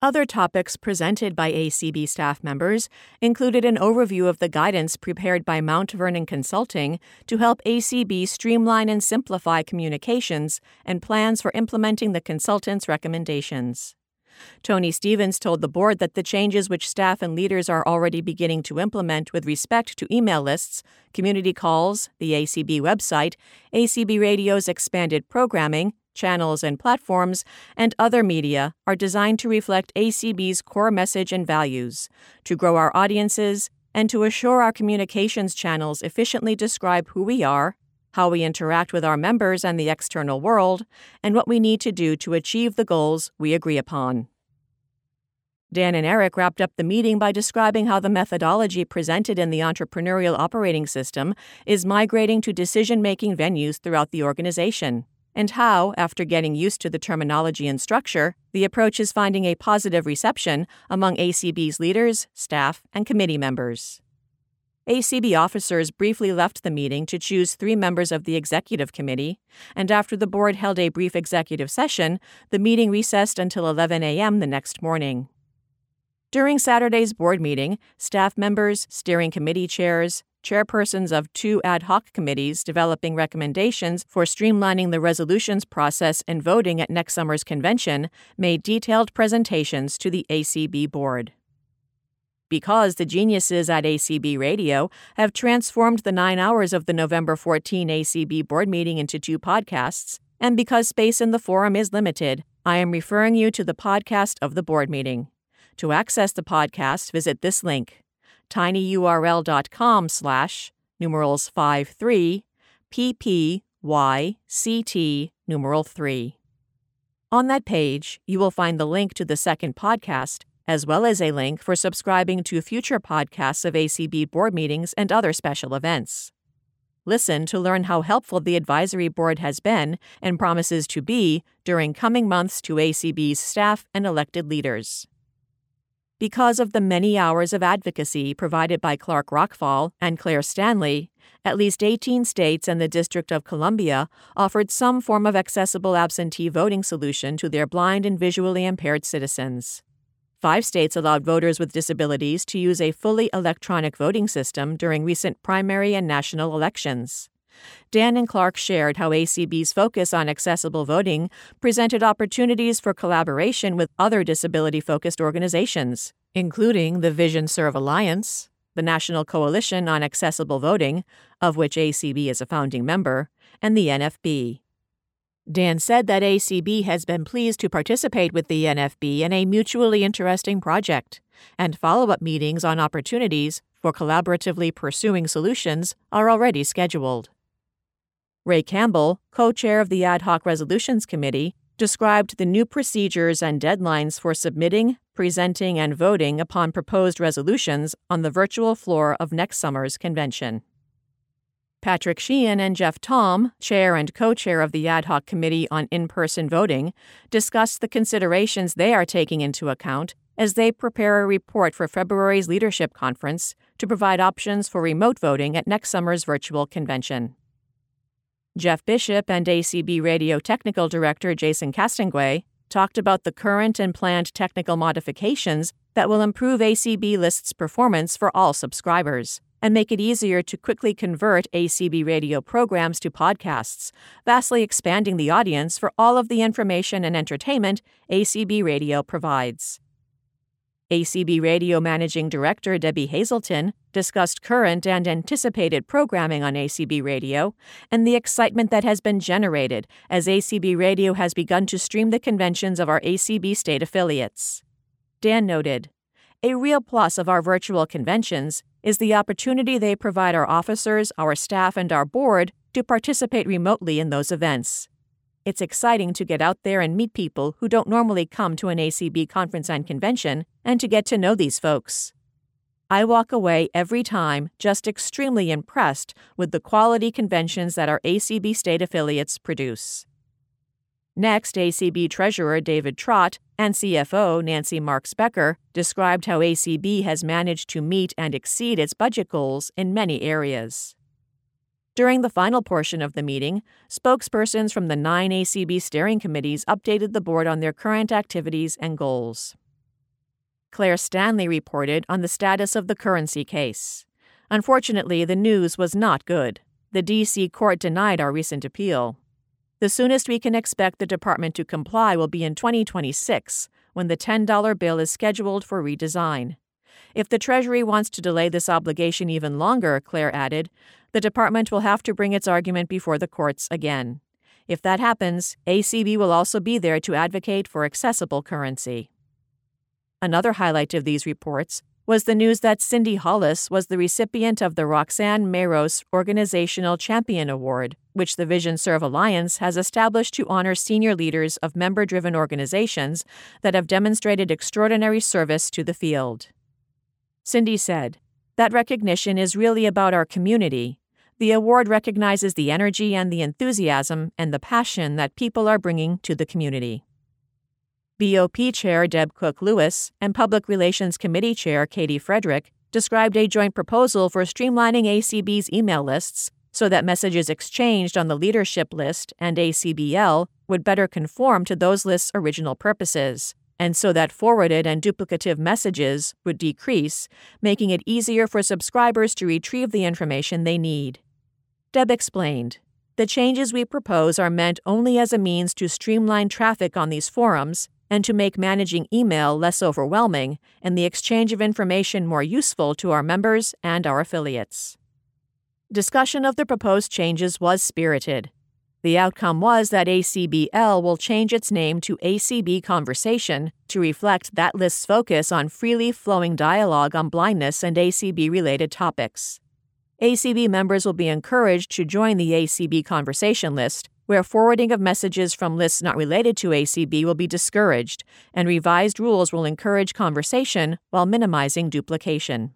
[SPEAKER 1] Other topics presented by ACB staff members included an overview of the guidance prepared by Mount Vernon Consulting to help ACB streamline and simplify communications and plans for implementing the consultant's recommendations. Tony Stephens told the board that the changes which staff and leaders are already beginning to implement with respect to email lists, community calls, the ACB website, ACB Radio's expanded programming, channels, and platforms, and other media are designed to reflect ACB's core message and values, to grow our audiences, and to assure our communications channels efficiently describe who we are, how we interact with our members and the external world, and what we need to do to achieve the goals we agree upon. Dan and Eric wrapped up the meeting by describing how the methodology presented in the entrepreneurial operating system is migrating to decision making venues throughout the organization and how, after getting used to the terminology and structure, the approach is finding a positive reception among ACB's leaders, staff, and committee members. ACB officers briefly left the meeting to choose three members of the executive committee, and after the board held a brief executive session, the meeting recessed until 11 a.m. the next morning. During Saturday's board meeting, staff members, steering committee chairs, chairpersons of two ad hoc committees developing recommendations for streamlining the resolutions process and voting at next summer's convention made detailed presentations to the ACB board. Because the geniuses at ACB Radio have transformed the nine hours of the November 14 ACB board meeting into two podcasts, and because space in the forum is limited, I am referring you to the podcast of the board meeting. To access the podcast, visit this link tinyurl.com slash numerals 53 ppyct numeral 3. On that page, you will find the link to the second podcast, as well as a link for subscribing to future podcasts of ACB board meetings and other special events. Listen to learn how helpful the advisory board has been and promises to be during coming months to ACB's staff and elected leaders. Because of the many hours of advocacy provided by Clark Rachfal and Claire Stanley, at least 18 states and the District of Columbia offered some form of accessible absentee voting solution to their blind and visually impaired citizens. Five states allowed voters with disabilities to use a fully electronic voting system during recent primary and national elections. Dan and Clark shared how ACB's focus on accessible voting presented opportunities for collaboration with other disability focused organizations, including the VisionServe Alliance, the National Coalition on Accessible Voting, of which ACB is a founding member, and the NFB. Dan said that ACB has been pleased to participate with the NFB in a mutually interesting project, and follow up meetings on opportunities for collaboratively pursuing solutions are already scheduled. Ray Campbell, co chair of the Ad hoc Resolutions Committee, described the new procedures and deadlines for submitting, presenting, and voting upon proposed resolutions on the virtual floor of next summer's convention. Patrick Sheehan and Jeff Thom, chair and co chair of the Ad hoc Committee on In Person Voting, discussed the considerations they are taking into account as they prepare a report for February's leadership conference to provide options for remote voting at next summer's virtual convention. Jeff Bishop and ACB Radio Technical Director Jason Castonguay, talked about the current and planned technical modifications that will improve ACB List's performance for all subscribers and make it easier to quickly convert ACB radio programs to podcasts, vastly expanding the audience for all of the information and entertainment ACB Radio provides. ACB Radio Managing Director Debbie Hazelton discussed current and anticipated programming on ACB Radio and the excitement that has been generated as ACB Radio has begun to stream the conventions of our ACB state affiliates. Dan noted, A real plus of our virtual conventions is the opportunity they provide our officers, our staff, and our board to participate remotely in those events. It's exciting to get out there and meet people who don't normally come to an ACB conference and convention and to get to know these folks. I walk away every time just extremely impressed with the quality conventions that our ACB state affiliates produce. Next, ACB Treasurer David Trott and CFO Nancy Marks Becker described how ACB has managed to meet and exceed its budget goals in many areas. During the final portion of the meeting, spokespersons from the nine ACB steering committees updated the board on their current activities and goals. Claire Stanley reported on the status of the currency case. Unfortunately, the news was not good. The D.C. court denied our recent appeal. The soonest we can expect the department to comply will be in 2026, when the $10 bill is scheduled for redesign. If the Treasury wants to delay this obligation even longer, Claire added, the department will have to bring its argument before the courts again. If that happens, ACB will also be there to advocate for accessible currency. Another highlight of these reports was the news that Cindy Hollis was the recipient of the Roxann Mayros Organizational Champion Award, which the VisionServe Alliance has established to honor senior leaders of member driven organizations that have demonstrated extraordinary service to the field. Cindy said, That recognition is really about our community, the award recognizes the energy and the enthusiasm and the passion that people are bringing to the community. BOP Chair Deb Cook Lewis and Public Relations Committee Chair Katie Frederick described a joint proposal for streamlining ACB's email lists so that messages exchanged on the leadership list and ACBL would better conform to those lists' original purposes, and so that forwarded and duplicative messages would decrease, making it easier for subscribers to retrieve the information they need. Deb explained The changes we propose are meant only as a means to streamline traffic on these forums and to make managing email less overwhelming and the exchange of information more useful to our members and our affiliates. Discussion of the proposed changes was spirited. The outcome was that ACBL will change its name to ACB Conversation to reflect that list's focus on freely flowing dialogue on blindness and ACB related topics. ACB members will be encouraged to join the ACB conversation list, where forwarding of messages from lists not related to ACB will be discouraged, and revised rules will encourage conversation while minimizing duplication.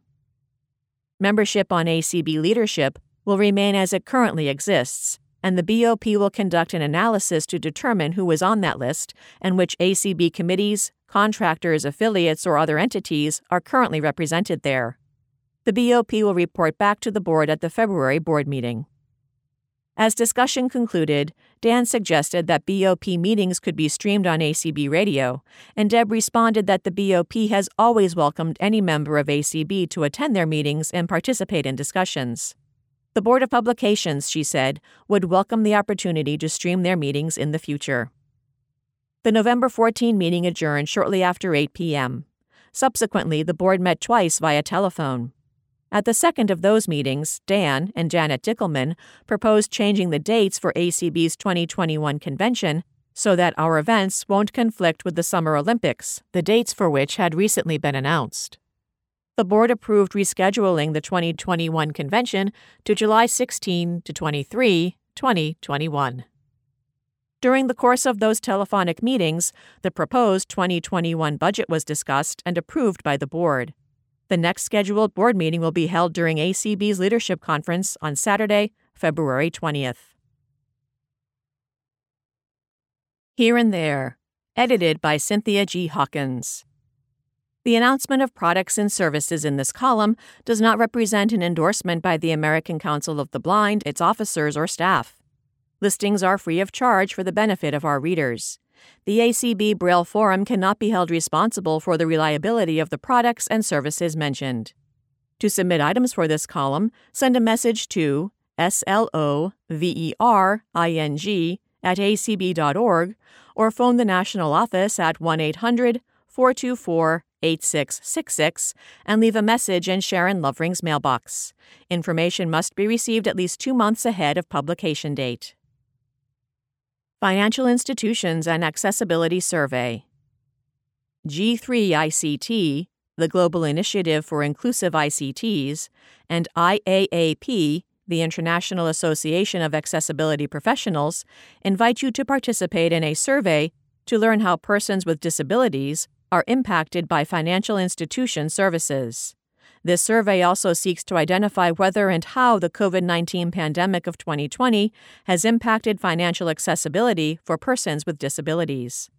[SPEAKER 1] Membership on ACB leadership will remain as it currently exists, and the BOP will conduct an analysis to determine who is on that list and which ACB committees, contractors, affiliates, or other entities are currently represented there. The BOP will report back to the board at the February board meeting. As discussion concluded, Dan suggested that BOP meetings could be streamed on ACB radio, and Deb responded that the BOP has always welcomed any member of ACB to attend their meetings and participate in discussions. The Board of Publications, she said, would welcome the opportunity to stream their meetings in the future. The November 14 meeting adjourned shortly after 8 p.m. Subsequently, the board met twice via telephone. At the second of those meetings, Dan and Janet Dickelman proposed changing the dates for ACB's 2021 convention so that our events won't conflict with the Summer Olympics, the dates for which had recently been announced. The board approved rescheduling the 2021 convention to July 16 to 23, 2021. During the course of those telephonic meetings, the proposed 2021 budget was discussed and approved by the board. The next scheduled board meeting will be held during ACB's Leadership Conference on Saturday, February 20th. Here and There, edited by Cynthia G. Hawkins. The announcement of products and services in this column does not represent an endorsement by the American Council of the Blind, its officers, or staff. Listings are free of charge for the benefit of our readers. The ACB Braille Forum cannot be held responsible for the reliability of the products and services mentioned. To submit items for this column, send a message to slovering at acb.org or phone the national office at 1 800 424 8666 and leave a message in Sharon Lovering's mailbox. Information must be received at least two months ahead of publication date. Financial Institutions and Accessibility Survey G3 ICT, the Global Initiative for Inclusive ICTs, and IAAP, the International Association of Accessibility Professionals, invite you to participate in a survey to learn how persons with disabilities are impacted by financial institution services. This survey also seeks to identify whether and how the COVID 19 pandemic of 2020 has impacted financial accessibility for persons with disabilities.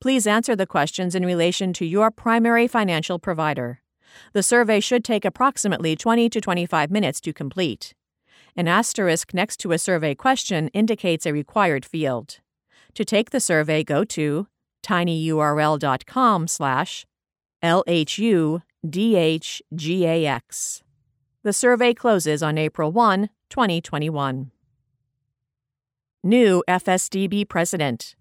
[SPEAKER 1] Please answer the questions in relation to your primary financial provider. The survey should take approximately 20 to 25 minutes to complete. An asterisk next to a survey question indicates a required field. To take the survey, go to tinyurl.com slash LHUDHGAX. The survey closes on April 1, 2021. New FSDB President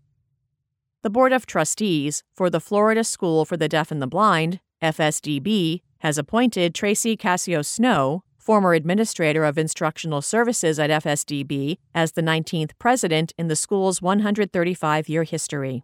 [SPEAKER 1] The Board of Trustees for the Florida School for the Deaf and the Blind, FSDB, has appointed Tracy Cassio Snow, former administrator of instructional services at FSDB, as the 19th president in the school's 135 year history.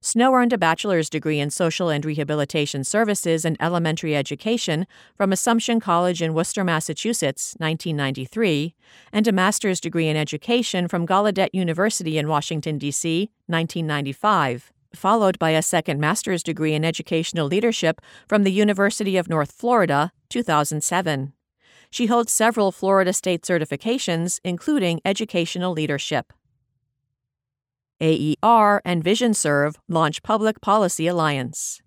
[SPEAKER 1] Snow earned a bachelor's degree in social and rehabilitation services and elementary education from Assumption College in Worcester, Massachusetts, 1993, and a master's degree in education from Gallaudet University in Washington, D.C., 1995, followed by a second master's degree in educational leadership from the University of North Florida, 2007. She holds several Florida state certifications, including educational leadership. AER and VisionServe launch Public Policy Alliance.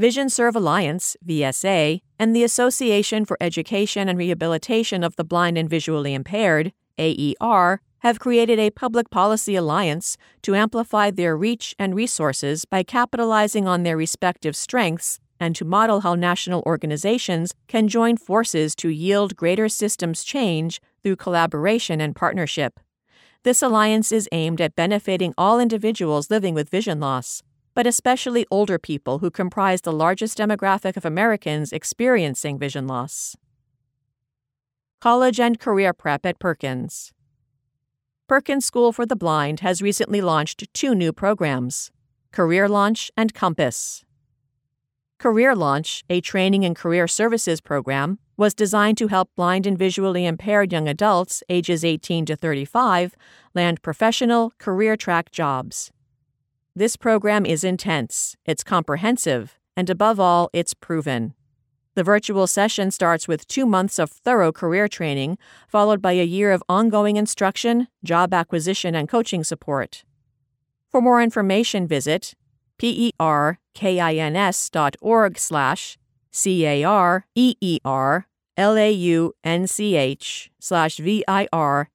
[SPEAKER 1] VisionServe Alliance, VSA, and the Association for Education and Rehabilitation of the Blind and Visually Impaired, AER, have created a public policy alliance to amplify their reach and resources by capitalizing on their respective strengths and to model how national organizations can join forces to yield greater systems change through collaboration and partnership. This alliance is aimed at benefiting all individuals living with vision loss, but especially older people who comprise the largest demographic of Americans experiencing vision loss. College and Career Prep at Perkins. Perkins School for the Blind has recently launched two new programs Career Launch and Compass. Career Launch, a training and career services program, was designed to help blind and visually impaired young adults ages 18 to 35 land professional, career track jobs. This program is intense, it's comprehensive, and above all, it's proven. The virtual session starts with two months of thorough career training, followed by a year of ongoing instruction, job acquisition, and coaching support. For more information, visit perkins.org slash C-A-R-E-E-R L-A-U-N-C-H slash V-I-R-T-U-A-L.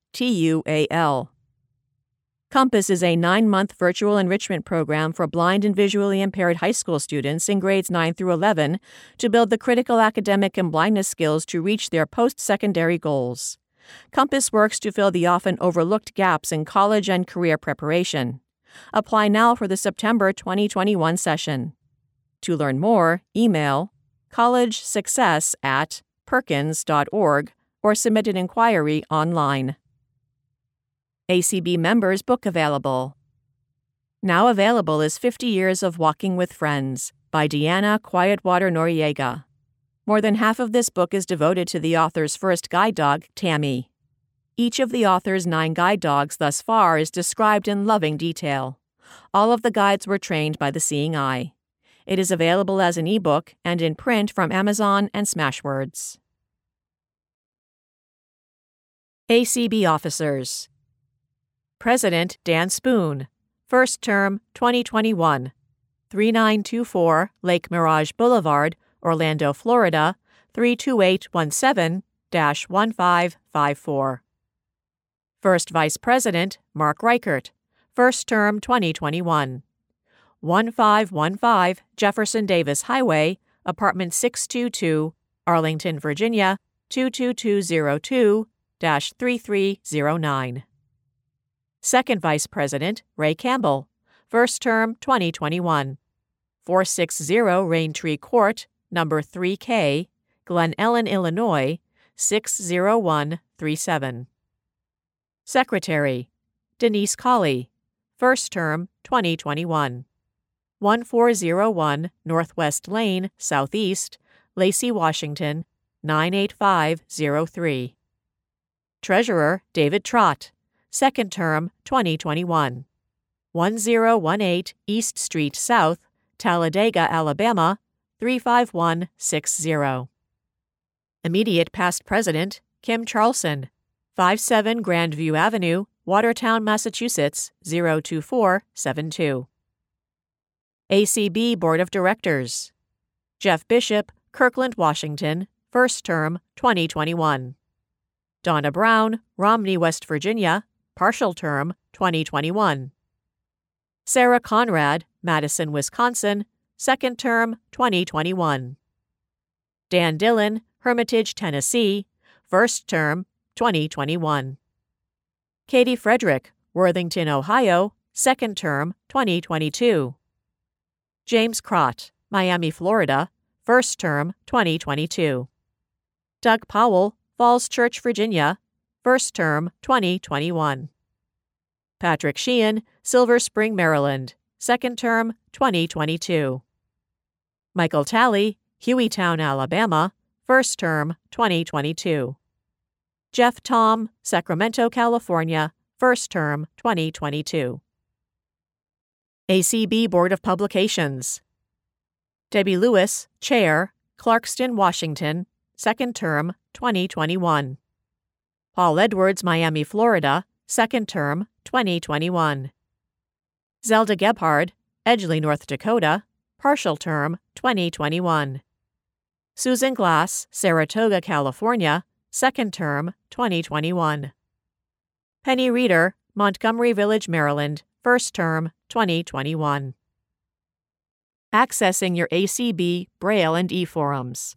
[SPEAKER 1] Compass is a nine month virtual enrichment program for blind and visually impaired high school students in grades 9 through 11 to build the critical academic and blindness skills to reach their post secondary goals. Compass works to fill the often overlooked gaps in college and career preparation. Apply now for the September 2021 session. To learn more, email collegesuccess at perkins.org or submit an inquiry online. ACB members book available. Now available is 50 Years of Walking with Friends by Deanna Quietwater Noriega. More than half of this book is devoted to the author's first guide dog, Tammy. Each of the author's nine guide dogs thus far is described in loving detail. All of the guides were trained by the Seeing Eye. It is available as an ebook and in print from Amazon and Smashwords. ACB Officers President Dan Spoone, First Term 2021, 3924 Lake Mirage Boulevard, Orlando, Florida 32817 1554. First Vice President Mark Reichert, first term 2021. 1515 Jefferson Davis Highway, apartment 622, Arlington, Virginia 22202 3309. Second Vice President Ray Campbell, first term 2021. 460 Raintree Court, number 3K, Glen Ellyn, Illinois 60137. Secretary Denise Colley, first term 2021. 1401 Northwest Lane, Southeast, Lacey, Washington 98503. Treasurer David Trott, second term 2021. 1018 East Street South, Talladega, Alabama 35160. Immediate past president Kim Charlson, 57 Grandview Avenue, Watertown, Massachusetts 02472. ACB Board of Directors Jeff Bishop, Kirkland, Washington, first term 2021. Donna Brown, Romney, West Virginia, partial term 2021. Sarah Conrad, Madison, Wisconsin, second term 2021. Dan Dillon, Hermitage, Tennessee, first term 2021. Katie Frederick, Worthington, Ohio, second term 2022. James Kracht, Miami, Florida, first term 2022. Doug Powell, Falls Church, Virginia, first term 2021. Patrick Sheehan, Silver Spring, Maryland, second term 2022. Michael Talley, Hueytown, Alabama, first term 2022. Jeff Thom, Sacramento, California, first term 2022. ACB Board of Publications. Debbie Lewis, Chair, Clarkston, Washington, second term 2021. Paul Edwards, Miami, Florida, second term 2021. Zelda Gebhard, Edgeley, North Dakota, partial term 2021. Susan Glass, Saratoga, California, second term 2021. Penny Reeder, Montgomery Village, Maryland, first term 2021. Accessing your ACB Braille and e-forums.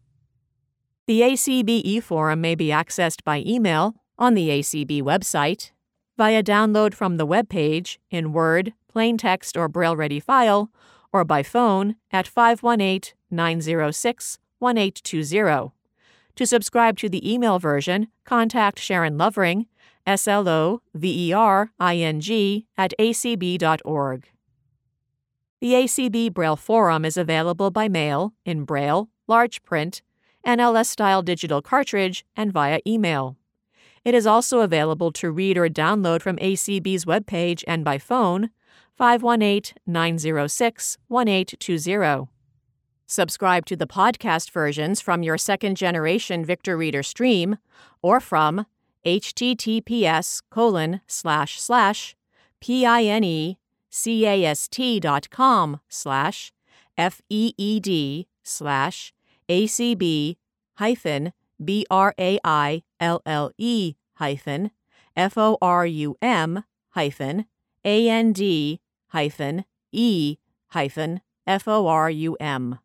[SPEAKER 1] The ACB e-forum may be accessed by email on the ACB website, via download from the web page in Word, plain text, or Braille ready file, or by phone at 518 906 1820. To subscribe to the email version, contact Sharon Lovering S L O V E R I N G, at acb.org. The ACB Braille Forum is available by mail, in Braille, large print, NLS style digital cartridge, and via email. It is also available to read or download from ACB's webpage and by phone 518 906 1820. Subscribe to the podcast versions from your second generation Victor Reader stream or from https colon slash slash p-i-n-e-c-a-s-t dot com slash f-e-e-d slash acb hyphen b-r-a-i-l-l-e hyphen f-o-r-u-m hyphen a-n-d hyphen e hyphen f-o-r-u-m